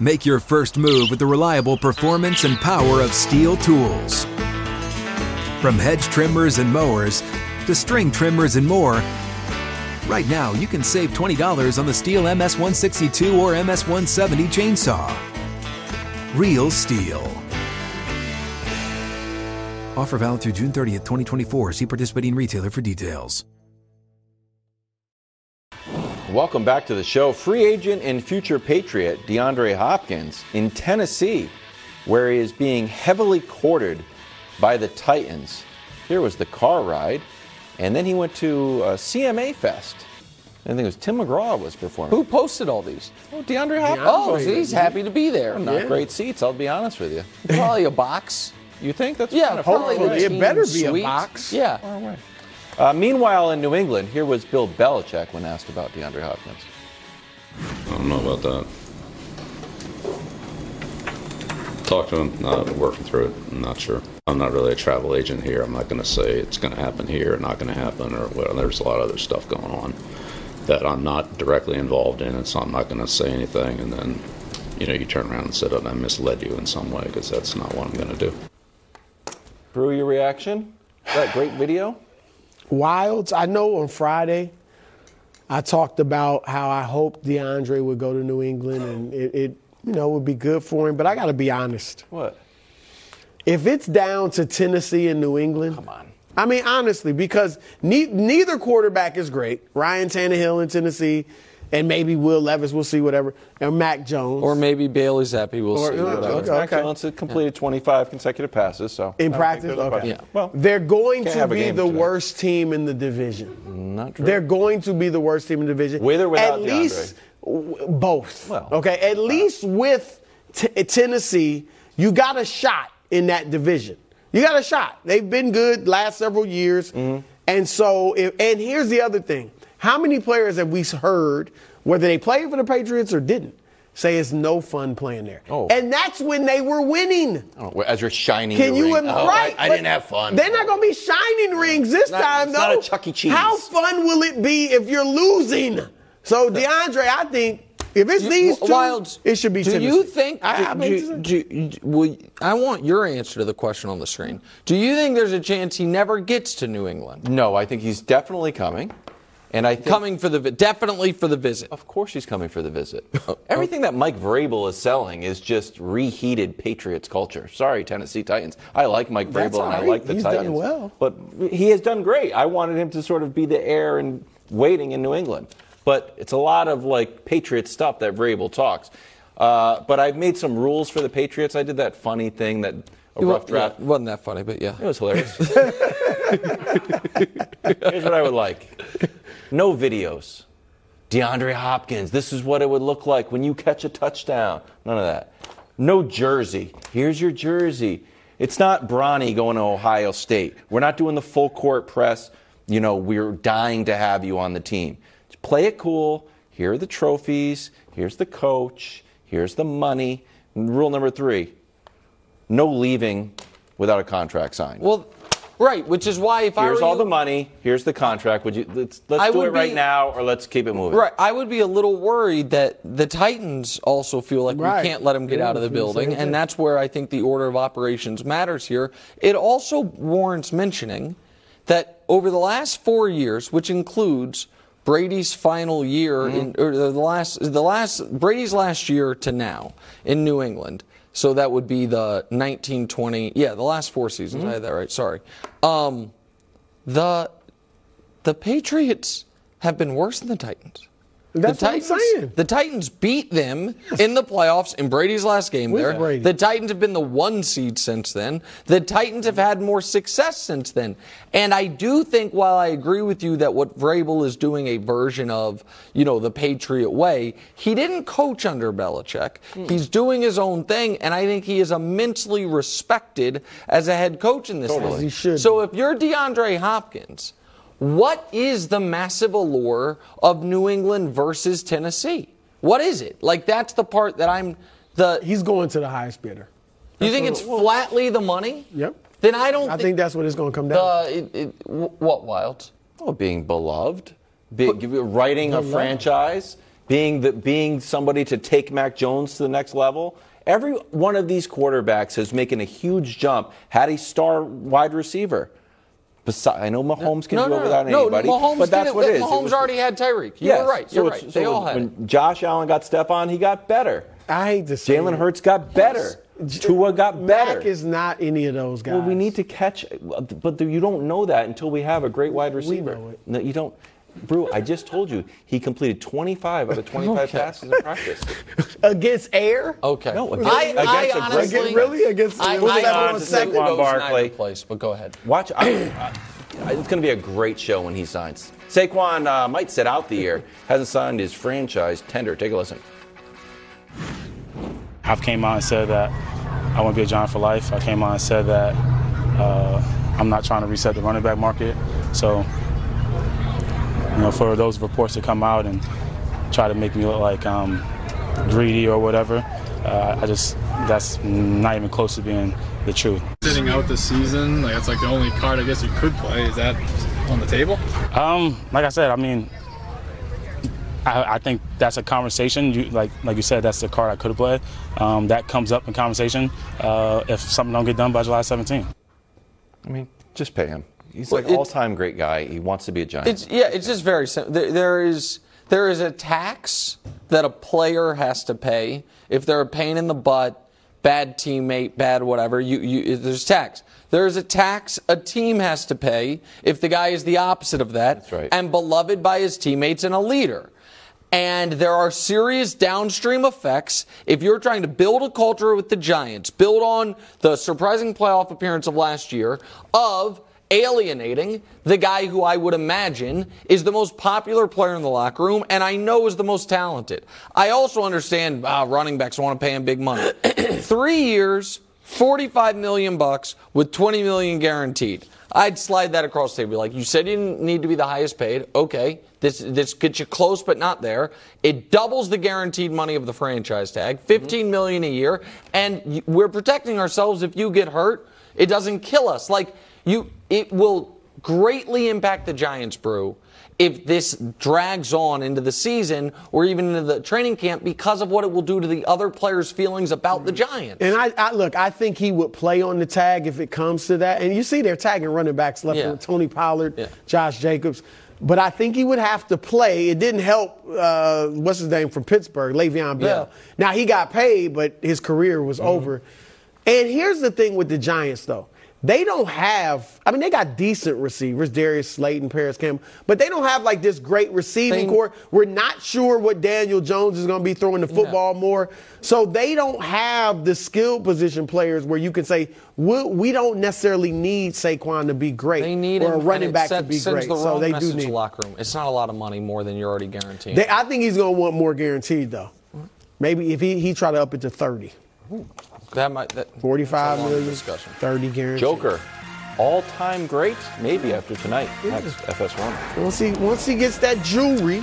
Make your first move with the reliable performance and power of STIHL tools. From hedge trimmers and mowers to string trimmers and more, right now you can save $20 on the STIHL MS162 or MS170 chainsaw. Real STIHL. Offer valid through June 30th, 2024. See participating retailer for details. Welcome back to the show. Free agent and future Patriot DeAndre Hopkins in Tennessee, where he is being heavily courted by the Titans. Here was the car ride, and then he went to uh, CMA Fest I think it was Tim McGraw was performing. Who posted all these? Oh, DeAndre Hopkins. Oh, see, he's happy to be there. Not Yeah. great seats, I'll be honest with you. Probably a box. You think that's Yeah, kind of probably far the away? It better be a box. Yeah. Uh, meanwhile, in New England, here was Bill Belichick when asked about DeAndre Hopkins. I don't know about that. Talk to him. Not working through it. I'm not sure. I'm not really a travel agent here. I'm not going to say it's going to happen here, or not going to happen, or well, there's a lot of other stuff going on that I'm not directly involved in, and so I'm not going to say anything. And then, you know, you turn around and say, "Oh, I misled you in some way," because that's not what I'm going to do. Brew, your reaction? That great video? Wildes, I know on Friday I talked about how I hoped DeAndre would go to New England and it, it you know, would be good for him. But I got to be honest. What? If it's down to Tennessee and New England, Come on. I mean, honestly, because ne- neither quarterback is great. Ryan Tannehill in Tennessee, and maybe Will Levis, we'll see, whatever, and Mac Jones. Or maybe Bailey Zappe. We'll Or- see. uh, whatever. okay. Mac Jones had completed 25 consecutive passes, so. in I practice, think there's a okay. question. Well, they're going to be the today. worst team in the division. not true. They're going to be the worst team in the division. With or without At least w- both. Well, okay, at least with t- Tennessee, you got a shot in that division. You got a shot. They've been good last several years, Mm-hmm. and so if, and here's the other thing: how many players have we heard, whether they played for the Patriots or didn't, say it's no fun playing there? Oh. and that's when they were winning. Oh, as you're shining Can you ring. Oh, right? I, I didn't have fun. They're not going to be shining rings this not- time, it's though. not a Chuck E. Cheese. How fun will it be if you're losing? So DeAndre, I think if it's these two, Wildes, it should be. Do Tennessee. you think? I, I, do, mean, do, do, do- will- I want your answer to the question on the screen. Do you think there's a chance he never gets to New England? no, I think he's definitely coming. And I think, Coming for the vi- definitely for the visit. Of course he's coming for the visit. Oh, Everything that Mike Vrabel is selling is just reheated Patriots culture. Sorry, Tennessee Titans. I like Mike That's Vrabel all and I like the He's done Titans. well. But he has done great. I wanted him to sort of be the heir and waiting in New England. But it's a lot of like Patriot stuff that Vrabel talks. Uh, but I've made some rules for the Patriots. I did that funny thing that a rough draft. Yeah, wasn't that funny, but yeah. It was hilarious. Here's what I would like no videos. DeAndre Hopkins, this is what it would look like when you catch a touchdown. None of that. No jersey. Here's your jersey. It's not Bronny going to Ohio State. We're not doing the full court press. You know, we're dying to have you on the team. Just play it cool. Here are the trophies. Here's the coach. Here's the money. And rule number three no leaving without a contract signed. Well, right, which is why if I Here's all you- the money. Here's the contract. Would you let's let's I do would it right be- now or let's keep it moving. Right, I would be a little worried that the Titans also feel like Right. we can't let them get Yeah, out of the I feel the building, and that's where I think the order of operations matters here. It also warrants mentioning that over the last four years, which includes Brady's final year in or the last the last Brady's last year to now in New England. So that would be the 1920 yeah, the last four seasons. I had that right. Sorry. Um, the the Patriots have been worse than the Titans. That's the what I'm Titans, saying. The Titans beat them in the playoffs in Brady's last game With there. Brady. The Titans have been the one seed since then. The Titans have had more success since then. And I do think while I agree with you that what Vrabel is doing a version of, you know, the Patriot way, he didn't coach under Belichick. Hmm. He's doing his own thing, and I think he is immensely respected as a head coach in this Totally. league. So if you're DeAndre Hopkins, what is the massive allure of New England versus Tennessee? What is it? Like that's the part that I'm the He's going to the highest bidder. You think it's flatly the money? Yep. Then I don't I think that's what it's going to come down. the it, it, what wild? Oh, being beloved, be, writing a franchise, being the, being somebody to take Mac Jones to the next level. Every one of these quarterbacks is making a huge jump. Had a star wide receiver. Besi- I know Mahomes can No, do no, it no, without no. anybody, Mahomes but that's did it. what it is. It Mahomes was- already had Tyreek. You Yes. were right. So You're it's- right. so They all had. when it. Josh Allen got Stefon, he got better. I hate to say Jalen it. Hurts got better. Tua got better. Mac is not any of those guys. Well, we need to catch, but you don't know that until we have a great wide receiver. We know it. No, you don't. Brew, I just told you he completed 25 out of 25 Okay. passes in practice. against air. Okay. No, I, against- I against a great honestly, defense. Really? Against- I, Moving I on to honestly Saquon Barkley. neither place, but go ahead. Watch, I, I, it's going to be a great show when he signs. Saquon uh, might sit out the year. Hasn't signed his franchise tender. Take a listen. I've came out and said that I want to be a Giant for life. I came out and said that uh, I'm not trying to reset the running back market. So, you know, for those reports to come out and try to make me look like I'm greedy or whatever, uh, I just that's not even close to being the truth. Sitting out the season, like that's like the only card I guess you could play. Is that on the table? Um, like I said, I mean, I, I, think that's a conversation. You like like you said, that's the card I could have played. Um, that comes up in conversation uh, if something don't get done by July 17th. I mean, just pay him. He's well, like all-time great guy. He wants to be a giant. It's, yeah, it's just very simple. There, there is there is a tax that a player has to pay if they're a pain in the butt, bad teammate, bad whatever. You, you there's tax. There's a tax a team has to pay if the guy is the opposite of that right. and beloved by his teammates and a leader. And there are serious downstream effects if you're trying to build a culture with the Giants, build on the surprising playoff appearance of last year, of alienating the guy who I would imagine is the most popular player in the locker room and I know is the most talented. I also understand uh, running backs want to pay him big money. Three years, 45 million bucks with 20 million guaranteed. I'd slide that across the table. Like you said, you didn't need to be the highest paid. Okay, this this gets you close, but not there. It doubles the guaranteed money of the franchise tag, fifteen million a year, and we're protecting ourselves. If you get hurt, it doesn't kill us. Like you, it will greatly impact the Giants, brew if this drags on into the season or even into the training camp because of what it will do to the other players' feelings about the Giants. And I, I look, I think he would play on the tag if it comes to that. And you see they're tagging running backs left yeah. with Tony Pollard, yeah. Josh Jacobs. But I think he would have to play. It didn't help. Uh, what's his name from Pittsburgh, Le'Veon Bell. Yeah. Now he got paid, but his career was mm-hmm. over. And here's the thing with the Giants, though. They don't have, I mean, they got decent receivers, Darius Slayton, Parris Campbell, but they don't have like this great receiving corps. We're not sure what Daniel Jones is going to be throwing the football more. So they don't have the skill position players where you can say, we, we don't necessarily need Saquon to be great they need or a running back to be great. The so they do need locker room. It's not a lot of money more than you're already guaranteed. They, I think he's going to want more guaranteed though. Maybe if he, he try to up it to 30. Ooh. That might that, 45 million, discussion. 30 guaranteed. Joker, all-time great, maybe after tonight. Yeah. Next FS1. Once he once he gets that jewelry.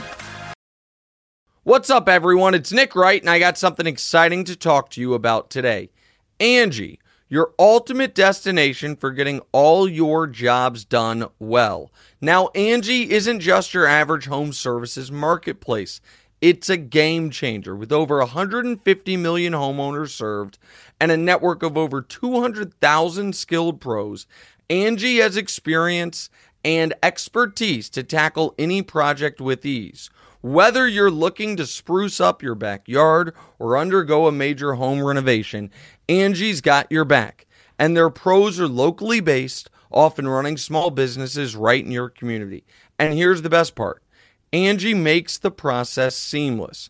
What's up, everyone? It's Nick Wright, and I got something exciting to talk to you about today. Angie, your ultimate destination for getting all your jobs done well. Now, Angie isn't just your average home services marketplace. It's a game changer with over 150 million homeowners served and a network of over 200,000 skilled pros. Angie has experience and expertise to tackle any project with ease. Whether you're looking to spruce up your backyard or undergo a major home renovation, Angie's got your back. And their pros are locally based, often running small businesses right in your community. And here's the best part Angie makes the process seamless.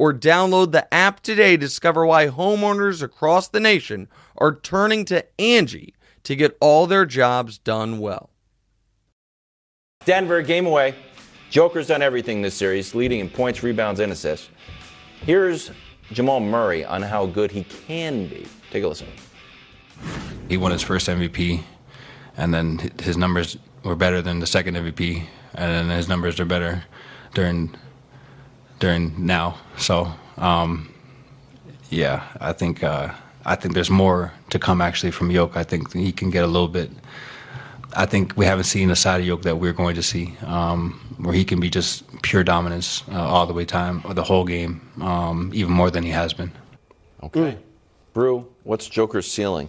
or download the app today to discover why homeowners across the nation are turning to Angie to get all their jobs done well. Denver, game away. Joker's done everything this series, leading in points, rebounds, and assists. Here's Jamal Murray on how good he can be. Take a listen. He won his first MVP, and then his numbers were better than the second MVP, and then his numbers are better during during now. So um, yeah, I think uh, I think there's more to come actually from Yoke. I think he can get a little bit. I think we haven't seen a side of Yoke that we're going to see, um, where he can be just pure dominance uh, all the way time or the whole game, um, even more than he has been. Okay, mm. Brew, what's Joker's ceiling?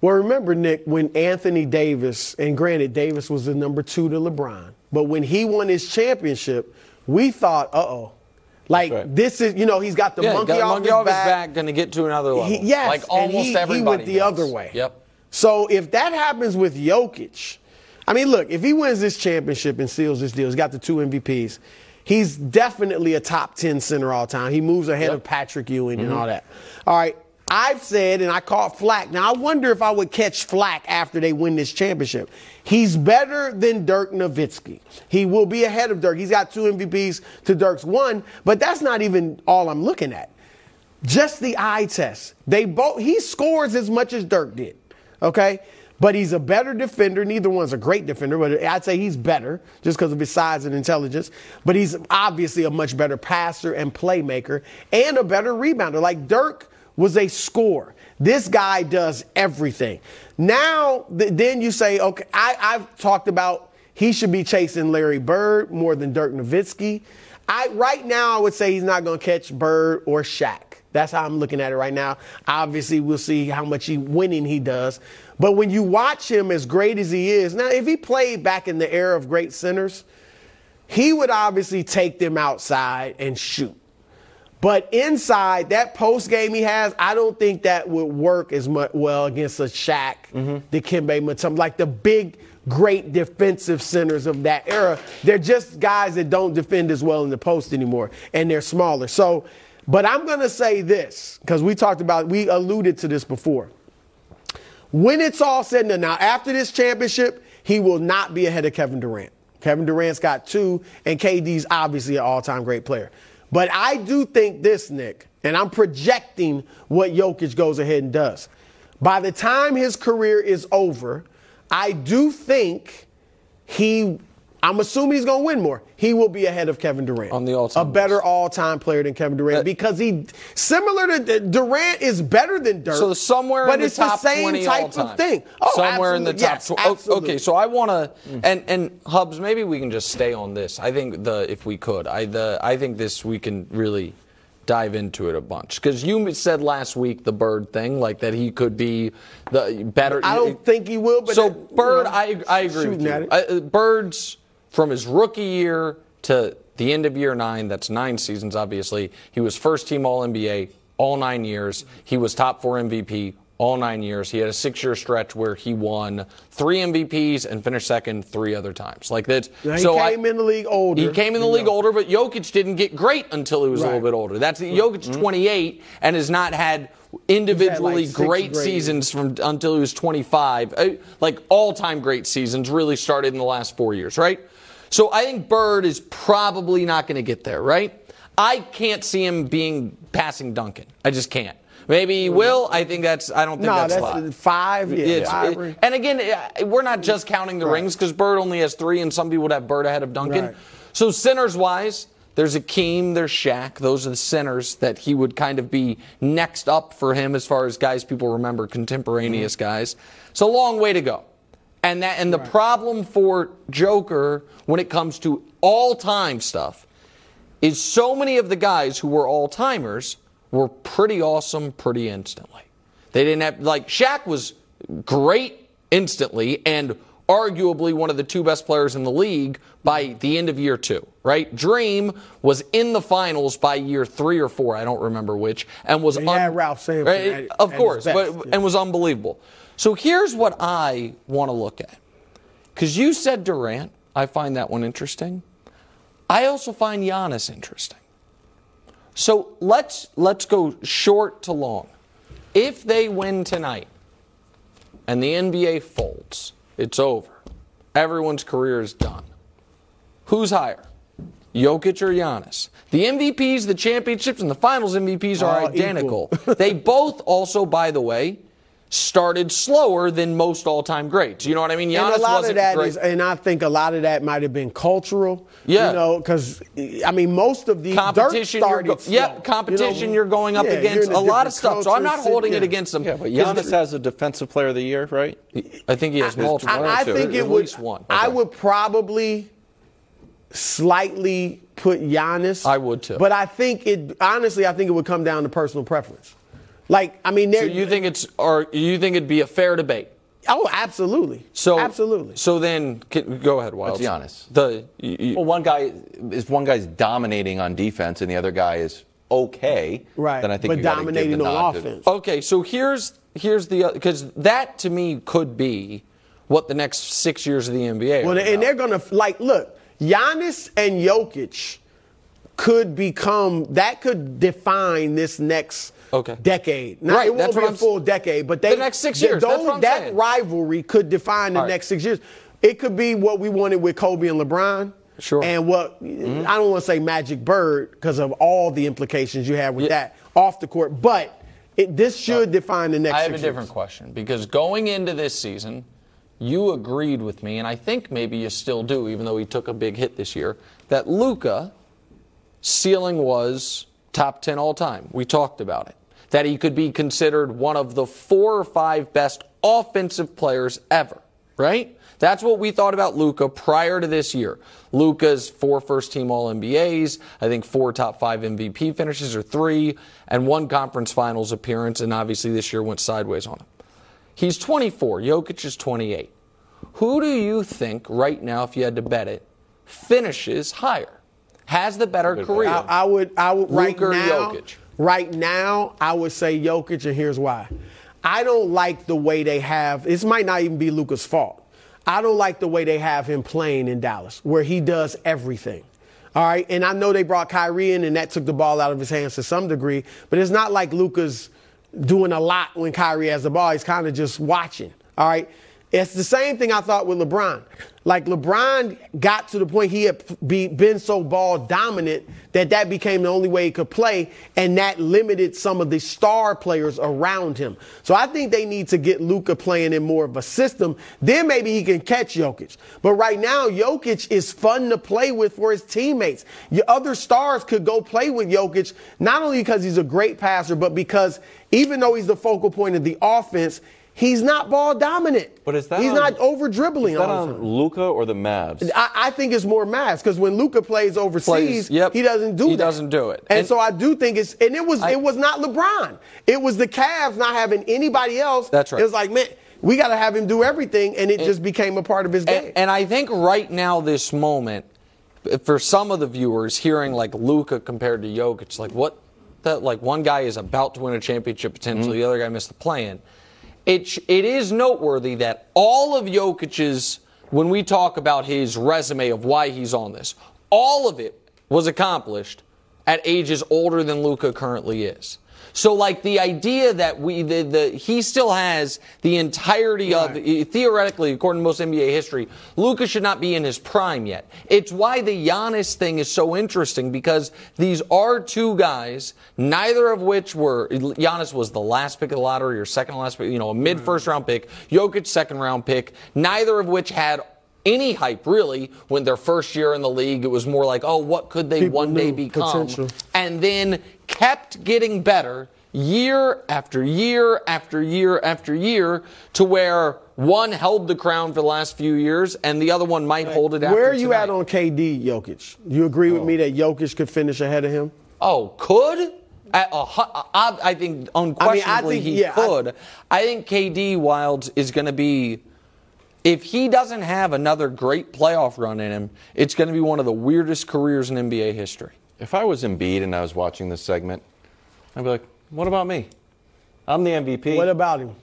Well, remember, Nick, when Anthony Davis, and granted, Davis was the number two to LeBron, but when he won his championship, we thought, uh oh, Like right. this is, you know, he's got the yeah, monkey, got off, monkey his off his back. back, going to get to another level. He- yes, like and almost he, he everybody. went the does. other way. Yep. So if that happens with Jokic, I mean, look, if he wins this championship and seals this deal, he's got the two MVPs. He's definitely a top 10 center all time. He moves ahead of Patrick Ewing and Mhm. all that. All right. I've said, and I caught flack. Now, I wonder if I would catch flack after they win this championship. He's better than Dirk Nowitzki. He will be ahead of Dirk. He's got two MVPs to Dirk's one, but that's not even all I'm looking at. Just the eye test. They both he scores as much as Dirk did. Okay? But he's a better defender. Neither one's a great defender, but I'd say he's better just because of his size and intelligence. But he's obviously a much better passer and playmaker and a better rebounder. Like Dirk was a scorer. This guy does everything. Now, th- then you say, okay, I, I've talked about he should be chasing Larry Bird more than Dirk Nowitzki. I right now I would say he's not going to catch Bird or Shaq. That's how I'm looking at it right now. Obviously, we'll see how much he winning he does. But when you watch him as great as he is, now if he played back in the era of great centers, he would obviously take them outside and shoot. But inside that post game he has, I don't think that would work as much well against a Shaq, mm-hmm. the Dikembe Mutombo, like the big, great defensive centers of that era. They're just guys that don't defend as well in the post anymore, and they're smaller. So, but I'm gonna say this because we talked about, we alluded to this before. When it's all said and done, now after this championship, he will not be ahead of Kevin Durant. Kevin Durant's got two, and KD's obviously an all-time great player. But I do think this, Nick, and I'm projecting what Jokic goes ahead and does. By the time his career is over, I do think he, I'm assuming he's going to win more. He will be ahead of Kevin Durant. On the all-time. A better all-time player than Kevin Durant because he, similar to Durant, is better than Dirk. So somewhere but in the top. But it's the same type of thing. Oh, somewhere in the top. Yes, tw- oh, absolutely. okay, so I want to and and Hubs. Maybe we can just stay on this. I think the if we could, I the I think this we can really dive into it a bunch because you said last week the Bird thing, like that he could be the better. I don't think he will, but so that- you Bird, know, I I agree with you. it. Uh, Bird's from his rookie year to the end of year nine. That's nine seasons. Obviously, he was first team All NBA all nine years. He was top four MVP all nine years. He had a six year stretch where he won three MVPs and finished second three other times. Like that. Now, he so I- came in the league older. he came in the league know. older, but Jokic didn't get great until he was a little bit older. That's Jokic 28 and has not had individually six great great seasons from until he was 25. Uh, Like all-time great seasons really started in the last 4 years, right? So I think Bird is probably not going to get there, right? I can't see him being passing Duncan. I just can't. Maybe he will. I think that's. I don't think No, that's, that's a lot. five. Yeah, five it- and again, we're not just counting the rings because Bird only has three, and some people would have Bird ahead of Duncan. Right. So centers wise, there's Akeem, there's Shaq. Those are the centers that he would kind of be next up for him as far as guys people remember, contemporaneous Mm-hmm. guys. It's a long way to go. And that and the problem for Joker when it comes to all time stuff is so many of the guys who were all timers were pretty awesome pretty instantly. They didn't have like Shaq was great instantly and arguably one of the two best players in the league by the end of year two, right? Dream was in the finals by year three or four, I don't remember which, and was He had Ralph Sampson right, at- of course, but yeah. and was unbelievable. So here's what I want to look at. Because you said Durant, I find that one interesting. I also find Giannis interesting. So let's let's go short to long. If they win tonight and the NBA folds, it's over. Everyone's career is done. Who's higher? Jokic or Giannis? The MVPs, the championships, and the finals MVPs are All identical. they both also, by the way, started slower than most all-time greats. You know what I mean? Giannis and a lot wasn't of that great. is, and I think a lot of that might have been cultural. Yeah. you know, because I mean, most of the competition. Dirk You're started go- slow, yeah, competition. you know? you're going up Yeah, against in a lot of stuff. So I'm not culture, holding it against them. Yeah, but 'Cause Giannis has a Defensive Player of the Year, right? I think he has multiple. I, I think At it would. least one. I would probably slightly put Giannis. I would too. But I think it honestly, I think it would come down to personal preference. Like, I mean, So you think it's or you think it'd be a fair debate? Oh, absolutely. So absolutely. So then, can, go ahead, Wild. That's Giannis. The you, you- Well, one guy is one guy's dominating on defense, and the other guy is okay. Right, Then I think but you gotta give the dominating on nod to- offense. Okay, so here's here's the uh, because that to me could be what the next six years of the NBA. Well, are and about. they're gonna like look. Giannis and Jokic could become that could define this next Okay. decade. Now, Right, it won't that's be a I'm- full decade, but they The next six years, those- that saying. rivalry could define the right. next six years. It could be what we wanted with Kobe and LeBron. Sure. And what Mm-hmm. I don't want to say Magic Bird because of all the implications you have with Yeah. that off the court, but it, this should define the next. I have a different years. question because going into this season, you agreed with me, and I think maybe you still do, even though he took a big hit this year, that Luka ceiling was top 10 all time. We talked about it. That he could be considered one of the four or five best offensive players ever, right? That's what we thought about Luka prior to this year. Luka's four first team All NBAs, I think four top five MVP finishes or three, and one conference finals appearance, and obviously this year went sideways on him. He's 24. Jokic is 28. Who do you think right now, if you had to bet it, finishes higher, has the better career? I, I would, I would right Luka now. Jokic? Right now, I would say Jokic, and here's why. I don't like the way they have. This might not even be Luka's fault. I don't like the way they have him playing in Dallas, where he does everything. All right, and I know they brought Kyrie in, and that took the ball out of his hands to some degree. But it's not like Luka's doing a lot when Kyrie has the ball. He's kind of just watching. All right. It's the same thing I thought with LeBron. Like LeBron got to the point he had be, been so ball dominant that that became the only way he could play, and that limited some of the star players around him. So I think they need to get Luka playing in more of a system. Then maybe he can catch Jokic. But right now, Jokic is fun to play with for his teammates. Your other stars could go play with Jokic not only because he's a great passer, but because even though he's the focal point of the offense, he's not ball dominant. But is that he's on- not over dribbling Is that all the time. on Luka or the Mavs? I, I think it's more Mavs because when Luka plays overseas, Plays- yep. he doesn't do He that. doesn't do it. And, And- so I do think it's and it was I- it was not LeBron. It was the Cavs not having anybody else. That's right. It was like, man, we got to have him do everything, and it just became a part of his game. And, and I think right now, this moment, for some of the viewers, hearing like Luka compared to Jokic, it's like what that like one guy is about to win a championship potentially, mm-hmm. the other guy missed the play-in. It it is noteworthy that all of Jokic's when we talk about his resume of why he's on this, all of it was accomplished at ages older than Luka currently is. So, like the idea that we, the, the he still has the entirety of eh, theoretically, according to most NBA history, Luka should not be in his prime yet. It's why the Giannis thing is so interesting because these are two guys, neither of which were Giannis was the last pick of the lottery or second last pick, you know, a mid mm. first round pick, Jokic second round pick, neither of which had any hype really when their first year in the league. It was more like, oh, what could they People one day become? potential. And then kept getting better year after year after year after year to where one held the crown for the last few years and the other one might hold it after Where are you tonight. at on KD, Jokic? You agree with me oh. that Jokic could finish ahead of him? Oh, could? At a hu- I, I think unquestionably think- he yeah, I- could. I, think KD Wildes is going to be. If he doesn't have another great playoff run in him, it's going to be one of the weirdest careers in NBA history. If I was Embiid and I was watching this segment, I'd be like, "What about me? I'm the MVP." What about him?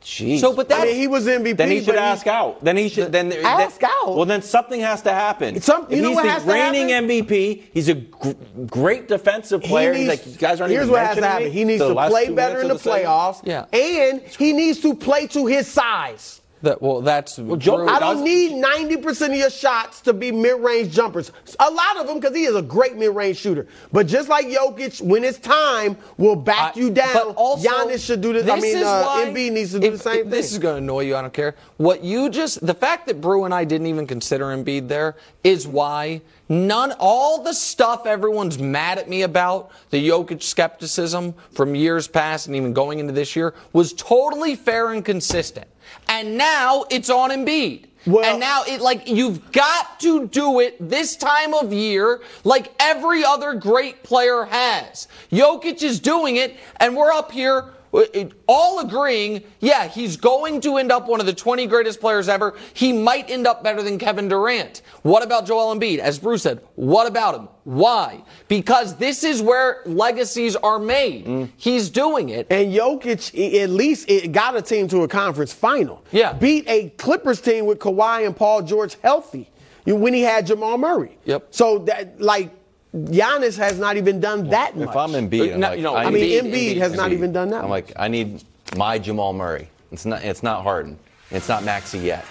Jeez. So, but I that mean, he was MVP. then he should but ask out. Then he should. Then Ask then- out? Well, then something has to happen. Some- you if know he's what the has to reigning happen? MVP. He's a gr- great defensive He player. he's needs- like, you guys aren't here's even what has to happen. me He needs the to play better in minutes the playoffs. Yeah. And he needs to play to his size. That well, that's Joe- I don't need 90% of your shots to be mid-range jumpers. A lot of them, because he is a great mid-range shooter. But just like Jokic, when it's time, will back I- you down. But also, Giannis should do this. I mean, is uh, why- Embiid needs to do if- the same if This is going to annoy you. I don't care. What you just, the fact that Brew and I didn't even consider Embiid there is why none, all the stuff everyone's mad at me about, the Jokic skepticism from years past and even going into this year, was totally fair and consistent. And now it's on Embiid. Well- and now it like you've got to do it this time of year like every other great player has. Jokic is doing it and we're up here all agreeing, yeah, he's going to end up one of the 20 greatest players ever. He might end up better than Kevin Durant. What about Joel Embiid? As Bruce said, what about him? Why? Because this is where legacies are made. Mm. He's doing it. And Jokic, at least it got a team to a conference final. Yeah. Beat a Clippers team with Kawhi and Paul George healthy when he had Jamal Murray. Yep. So that, like, Giannis has not even done that much. If I'm Embiid, I'm No, like, you know, I mean, Embiid- Embiid, has not even done that. I'm much. like, I need my Jamal Murray. It's not. It's not Harden. It's not Maxey yet.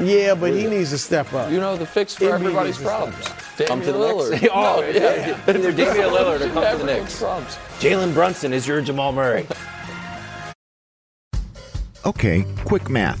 yeah, but he needs to step up. You know the fix for Embiid everybody's needs to step problems. up. Come to the Damian Knicks. Lillard. oh, No, yeah. They're Damian Lillard or come to the Knicks. problems. Jalen Brunson is your Jamal Murray. Okay, quick math.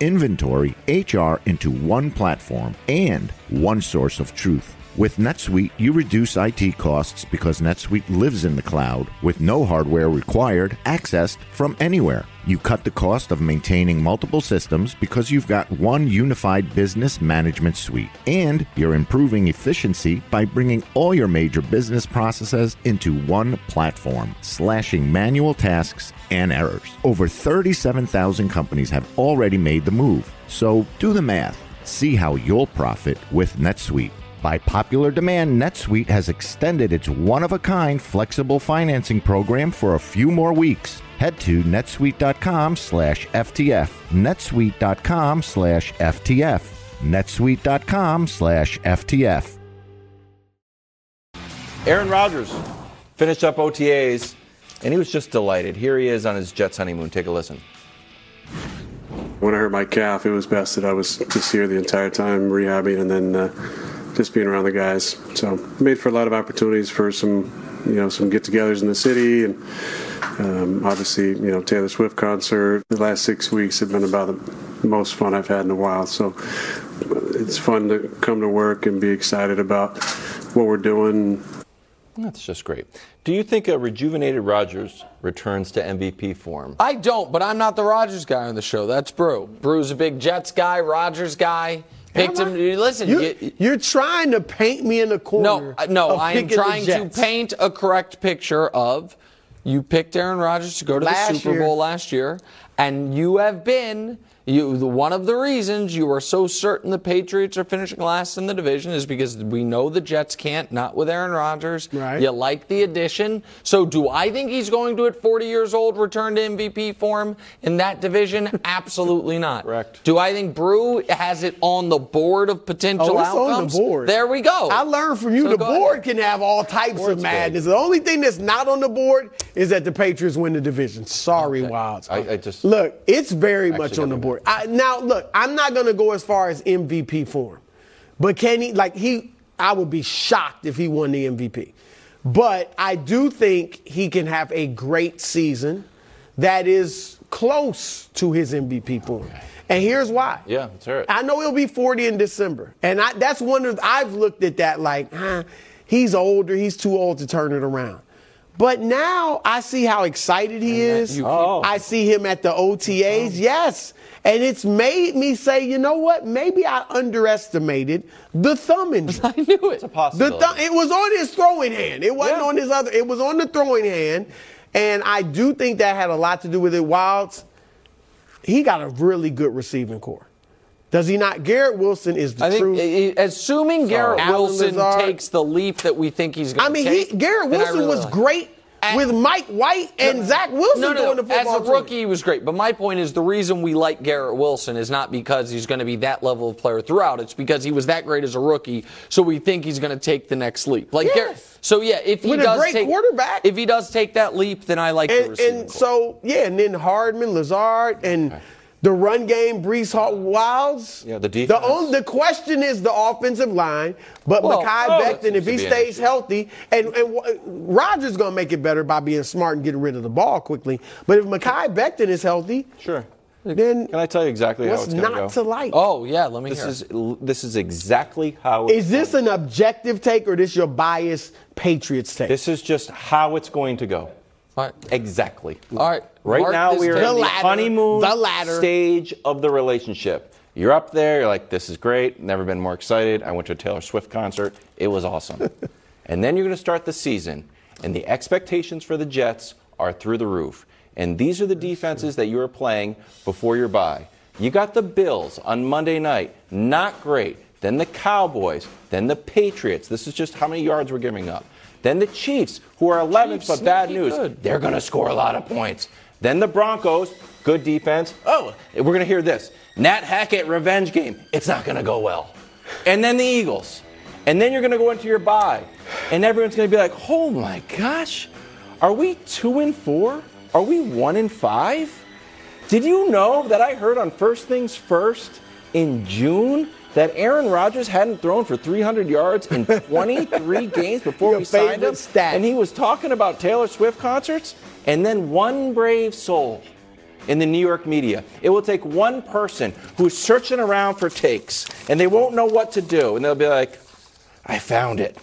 inventory, HR into one platform and one source of truth. With NetSuite, you reduce IT costs because NetSuite lives in the cloud with no hardware required, accessed from anywhere. You cut the cost of maintaining multiple systems because you've got one unified business management suite. And you're improving efficiency by bringing all your major business processes into one platform, slashing manual tasks and errors. Over 37,000 companies have already made the move. So do the math. See how you'll profit with NetSuite. By popular demand, NetSuite has extended its one of a kind flexible financing program for a few more weeks. Head to netsuite.com slash FTF. netsuite.com slash FTF. netsuite.com slash FTF. Aaron Rodgers finished up OTAs, and he was just delighted. Here he is on his Jets honeymoon. Take a listen. When I hurt my calf, it was best that I was just here the entire time rehabbing and then uh, just being around the guys. So made for a lot of opportunities for some, you know, some get-togethers in the city, and um, obviously, you know, Taylor Swift concert. The last six weeks have been about the most fun I've had in a while. So it's fun to come to work and be excited about what we're doing. That's just great. Do you think a rejuvenated Rodgers returns to MVP form? I don't, but I'm not the Rodgers guy on the show. That's Brou. Brou's a big Jets guy, Rodgers guy. Picked him. Listen, You, you're trying to paint me in a corner. No, uh, no, I am trying to paint a correct picture of you picked Aaron Rodgers to go to Last the Super year. Bowl last year, and you have been you one of the reasons you are so certain the Patriots are finishing last in the division is because we know the Jets can't, not with Aaron Rodgers. Right. You like the addition. So do I think he's going to at 40 years old return to MVP form in that division? Absolutely not. Correct. Do I think Brou has it on the board of potential Oh, it's outcomes? on the board. There we go. I learned from you. So the go ahead. board can have all types Board's of good. madness. The only thing that's not on the board is that the Patriots win the division. Sorry, Wildes. I, I just Look, it's very much on the gotta I, now, look, I'm not going to go as far as MVP form, but can he? Like he, I would be shocked if he won the MVP. But I do think he can have a great season that is close to his MVP form. And here's why. yeah, hear it. I know he'll be 40 in December. And I, that's one of, I've looked at that like, huh, he's older, he's too old to turn it around. But now I see how excited he is. you I see him at the OTAs, oh. yes. And it's made me say, you know what? Maybe I underestimated the thumb injury. I knew it. It's a The possibility. thumb, it was on his throwing hand. It wasn't Yeah. on his other. It was on the throwing hand, and I do think that had a lot to do with it. Wildes, he got a really good receiving corps. Does he not? Garrett Wilson is the I think, truth. eh, eh, assuming Garrett Allen Wilson Lazard. takes the leap that we think he's going to I mean, take, he, Garrett then I Wilson really was like- great And- with Mike White and Zach Wilson no, no, doing the football As a team. rookie, he was great. But my point is, the reason we like Garrett Wilson is not because he's going to be that level of player throughout. It's because he was that great as a rookie, so we think he's going to take the next leap. Like Yes. Garrett. So yeah, if he With does take, quarterback. if he does take that leap, then I like the And, receiving and so, yeah, and then Hardman, Lazard, and the run game, Breece Hall, Wildes. Yeah, the defense. The, only, the question is the offensive line, but Well, Mekhi oh, Becton, if he be an stays healthy, and, and Rodgers going to make it better by being smart and getting rid of the ball quickly. But if Mekhi Becton is healthy, Sure. then Can I tell you exactly how what's it's going to go? not to like? Oh yeah, let me This hear. is this is exactly how. It's Is this an objective take or this your biased Patriots take? This is just how it's going to go. All right. Exactly. All right. Right Mark now we are in the, ladder, honeymoon the ladder. stage of the relationship. You're up there. You're like, this is great. Never been more excited. I went to a Taylor Swift concert. It was awesome. and then you're going to start the season, and the expectations for the Jets are through the roof. And these are the defenses that you are playing before your bye. You got the Bills on Monday night, not great. Then the Cowboys, then the Patriots. This is just how many yards we're giving up. Then the Chiefs, who are 11th, Chiefs, but bad news. good. They're going to score a lot of points. Then the Broncos, good defense. Oh, we're going to hear this. Nat Hackett revenge game. It's not going to go well. And then the Eagles. And then you're going to go into your bye. And everyone's going to be like, oh my gosh, are we two and four? Are we one and five? Did you know that I heard on First Things First in June that Aaron Rodgers hadn't thrown for 300 yards in 23 games before we signed him? stat. And he was talking about Taylor Swift concerts? And then one brave soul in the New York media. It will take one person who's searching around for takes and they won't know what to do. And they'll be like, I found it.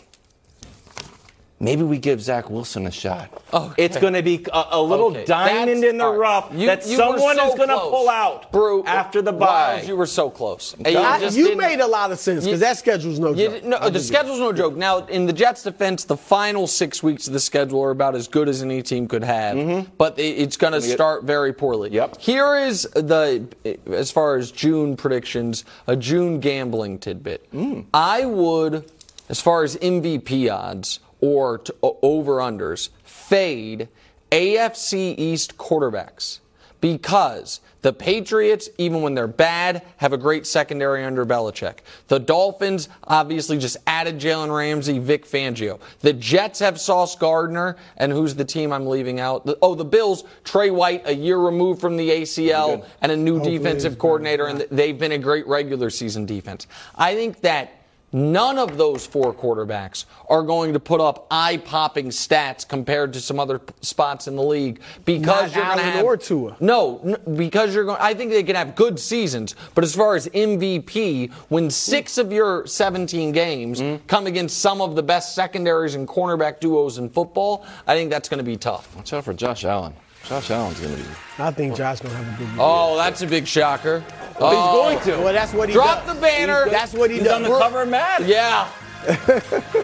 Maybe we give Zach Wilson a shot. Oh, okay. It's going to be a, a little Okay, diamond that's- in the all right. rough You- that you someone so is going to pull out Brou, after the Wildes, bye. you were so close. And I- just you made a lot of sense because that schedule's no joke. no, the schedule's no joke. Now, in the Jets' defense, the final six weeks of the schedule are about as good as any team could have, mm-hmm. but it- it's going to get- start very poorly. Yep. Here is the, as far as June predictions, a June gambling tidbit. Mm. I would, as far as MVP odds or to, over unders, fade AFC East quarterbacks because the Patriots, even when they're bad, have a great secondary under Belichick. The Dolphins obviously just added Jalen Ramsey, Vic Fangio. The Jets have Sauce Gardner, and who's the team I'm leaving out? Oh, the Bills, Trey White, a year removed from the ACL, and a new defensive coordinator, and they've been a great regular season defense. I think that None of those four quarterbacks are going to put up eye-popping stats compared to some other p- spots in the league because Not you're going to have or Tua. no, n- because you're going. I think they can have good seasons, but as far as MVP, when six of your 17 games mm-hmm. come against some of the best secondaries and cornerback duos in football, I think that's going to be tough. Watch out for Josh Allen. Josh Allen's going to be. I think Josh gonna have a good year. Oh, that's a big shocker. Oh. He's Oh, going to. Well, that's what he Drop does. the banner. He's- That's what he He's does. on the We're- cover of Mad. Yeah.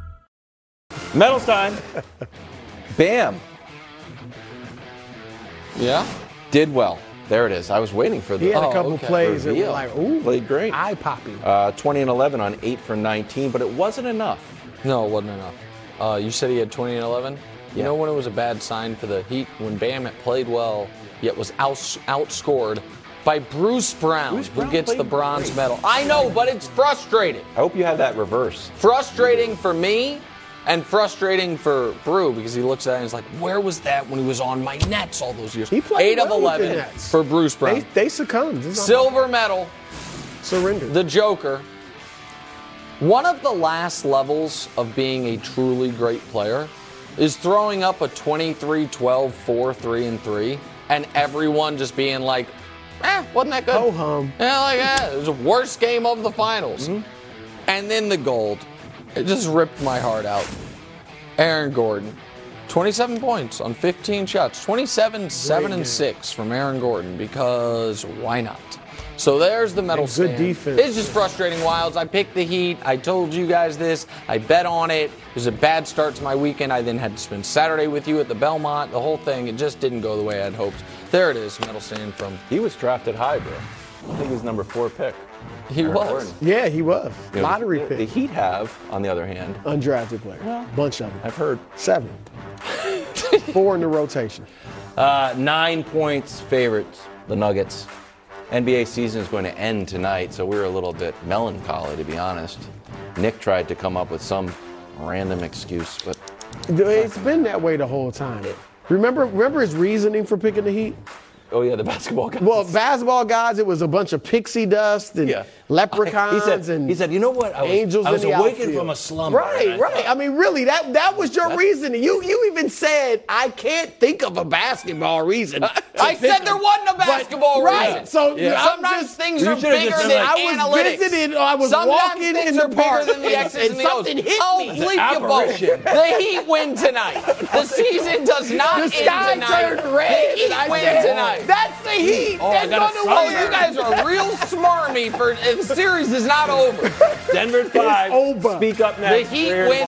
Medals time. Bam. Yeah. Did well. There it is. I was waiting for the He had a Oh, couple okay. plays that were like, ooh, Played great. eye popping. Uh, 20 and 11 on 8 for 19, but it wasn't enough. No, it wasn't enough. Uh, you said he had 20 and 11. You Yeah. know when it was a bad sign for the Heat when Bam had played well, yet was outs outscored by Bruce Brown, Bruce who gets the bronze great. medal. I know, but it's frustrating. I hope you had that reverse. Frustrating for me, and frustrating for Brou because he looks at it and he's like, "Where was that when he was on my Nets all those years?" He played Eight of well the eleven Nets. for Bruce Brown. They, they succumbed. Silver medal. surrendered. The Joker. One of the last levels of being a truly great player is throwing up a 23 12 4 3 and 3 and everyone just being like, eh, wasn't that good? Ho hum. Yeah, like, eh, it was the worst game of the finals. And then the gold. It just ripped my heart out. Aaron Gordon. 27 points on 15 shots. 27, 7, and 6 from Aaron Gordon because why not? So there's the medal And good stand. defense. It's just frustrating, Wildes. I picked the Heat. I told you guys this. I bet on it. It was a bad start to my weekend. I then had to spend Saturday with you at the Belmont. The whole thing, it just didn't go the way I had hoped. There it is, medal stand from. He was drafted high, bro. I think he's number four pick. He Aaron was. Gordon. Yeah, he was. You know, Lottery the, pick. The Heat have, on the other hand, Undrafted player. Bunch of them. I've heard Seven. Four in the rotation. uh, nine points favorites the Nuggets. NBA season is going to end tonight, so we're a little bit melancholy, to be honest. Nick tried to come up with some random excuse, but It's been that way the whole time. Remember, remember his reasoning for picking the Heat? oh yeah, the basketball guys. Well, basketball guys, it was a bunch of pixie dust and Yeah. Leprechauns He said- and he said, "You know what? I was- angels I was awakened from a slumber, Right, and I right. I mean, really, that that was your reasoning. You you even said I can't think of a basketball reason. I said there wasn't a basketball right. reason. So Yeah. Sometimes just, things are bigger than I was analytics. visiting. I was Sometimes walking in the park than the X's and, and the something O's. hit me. bleep you both. The Heat win tonight. The season does not The end sky tonight. turned red, The Heat win tonight. "That's the Heat. Oh, They're I got gonna win." you guys are real smarmy for series is not over. Denver five. over. Speak up The next. Heat win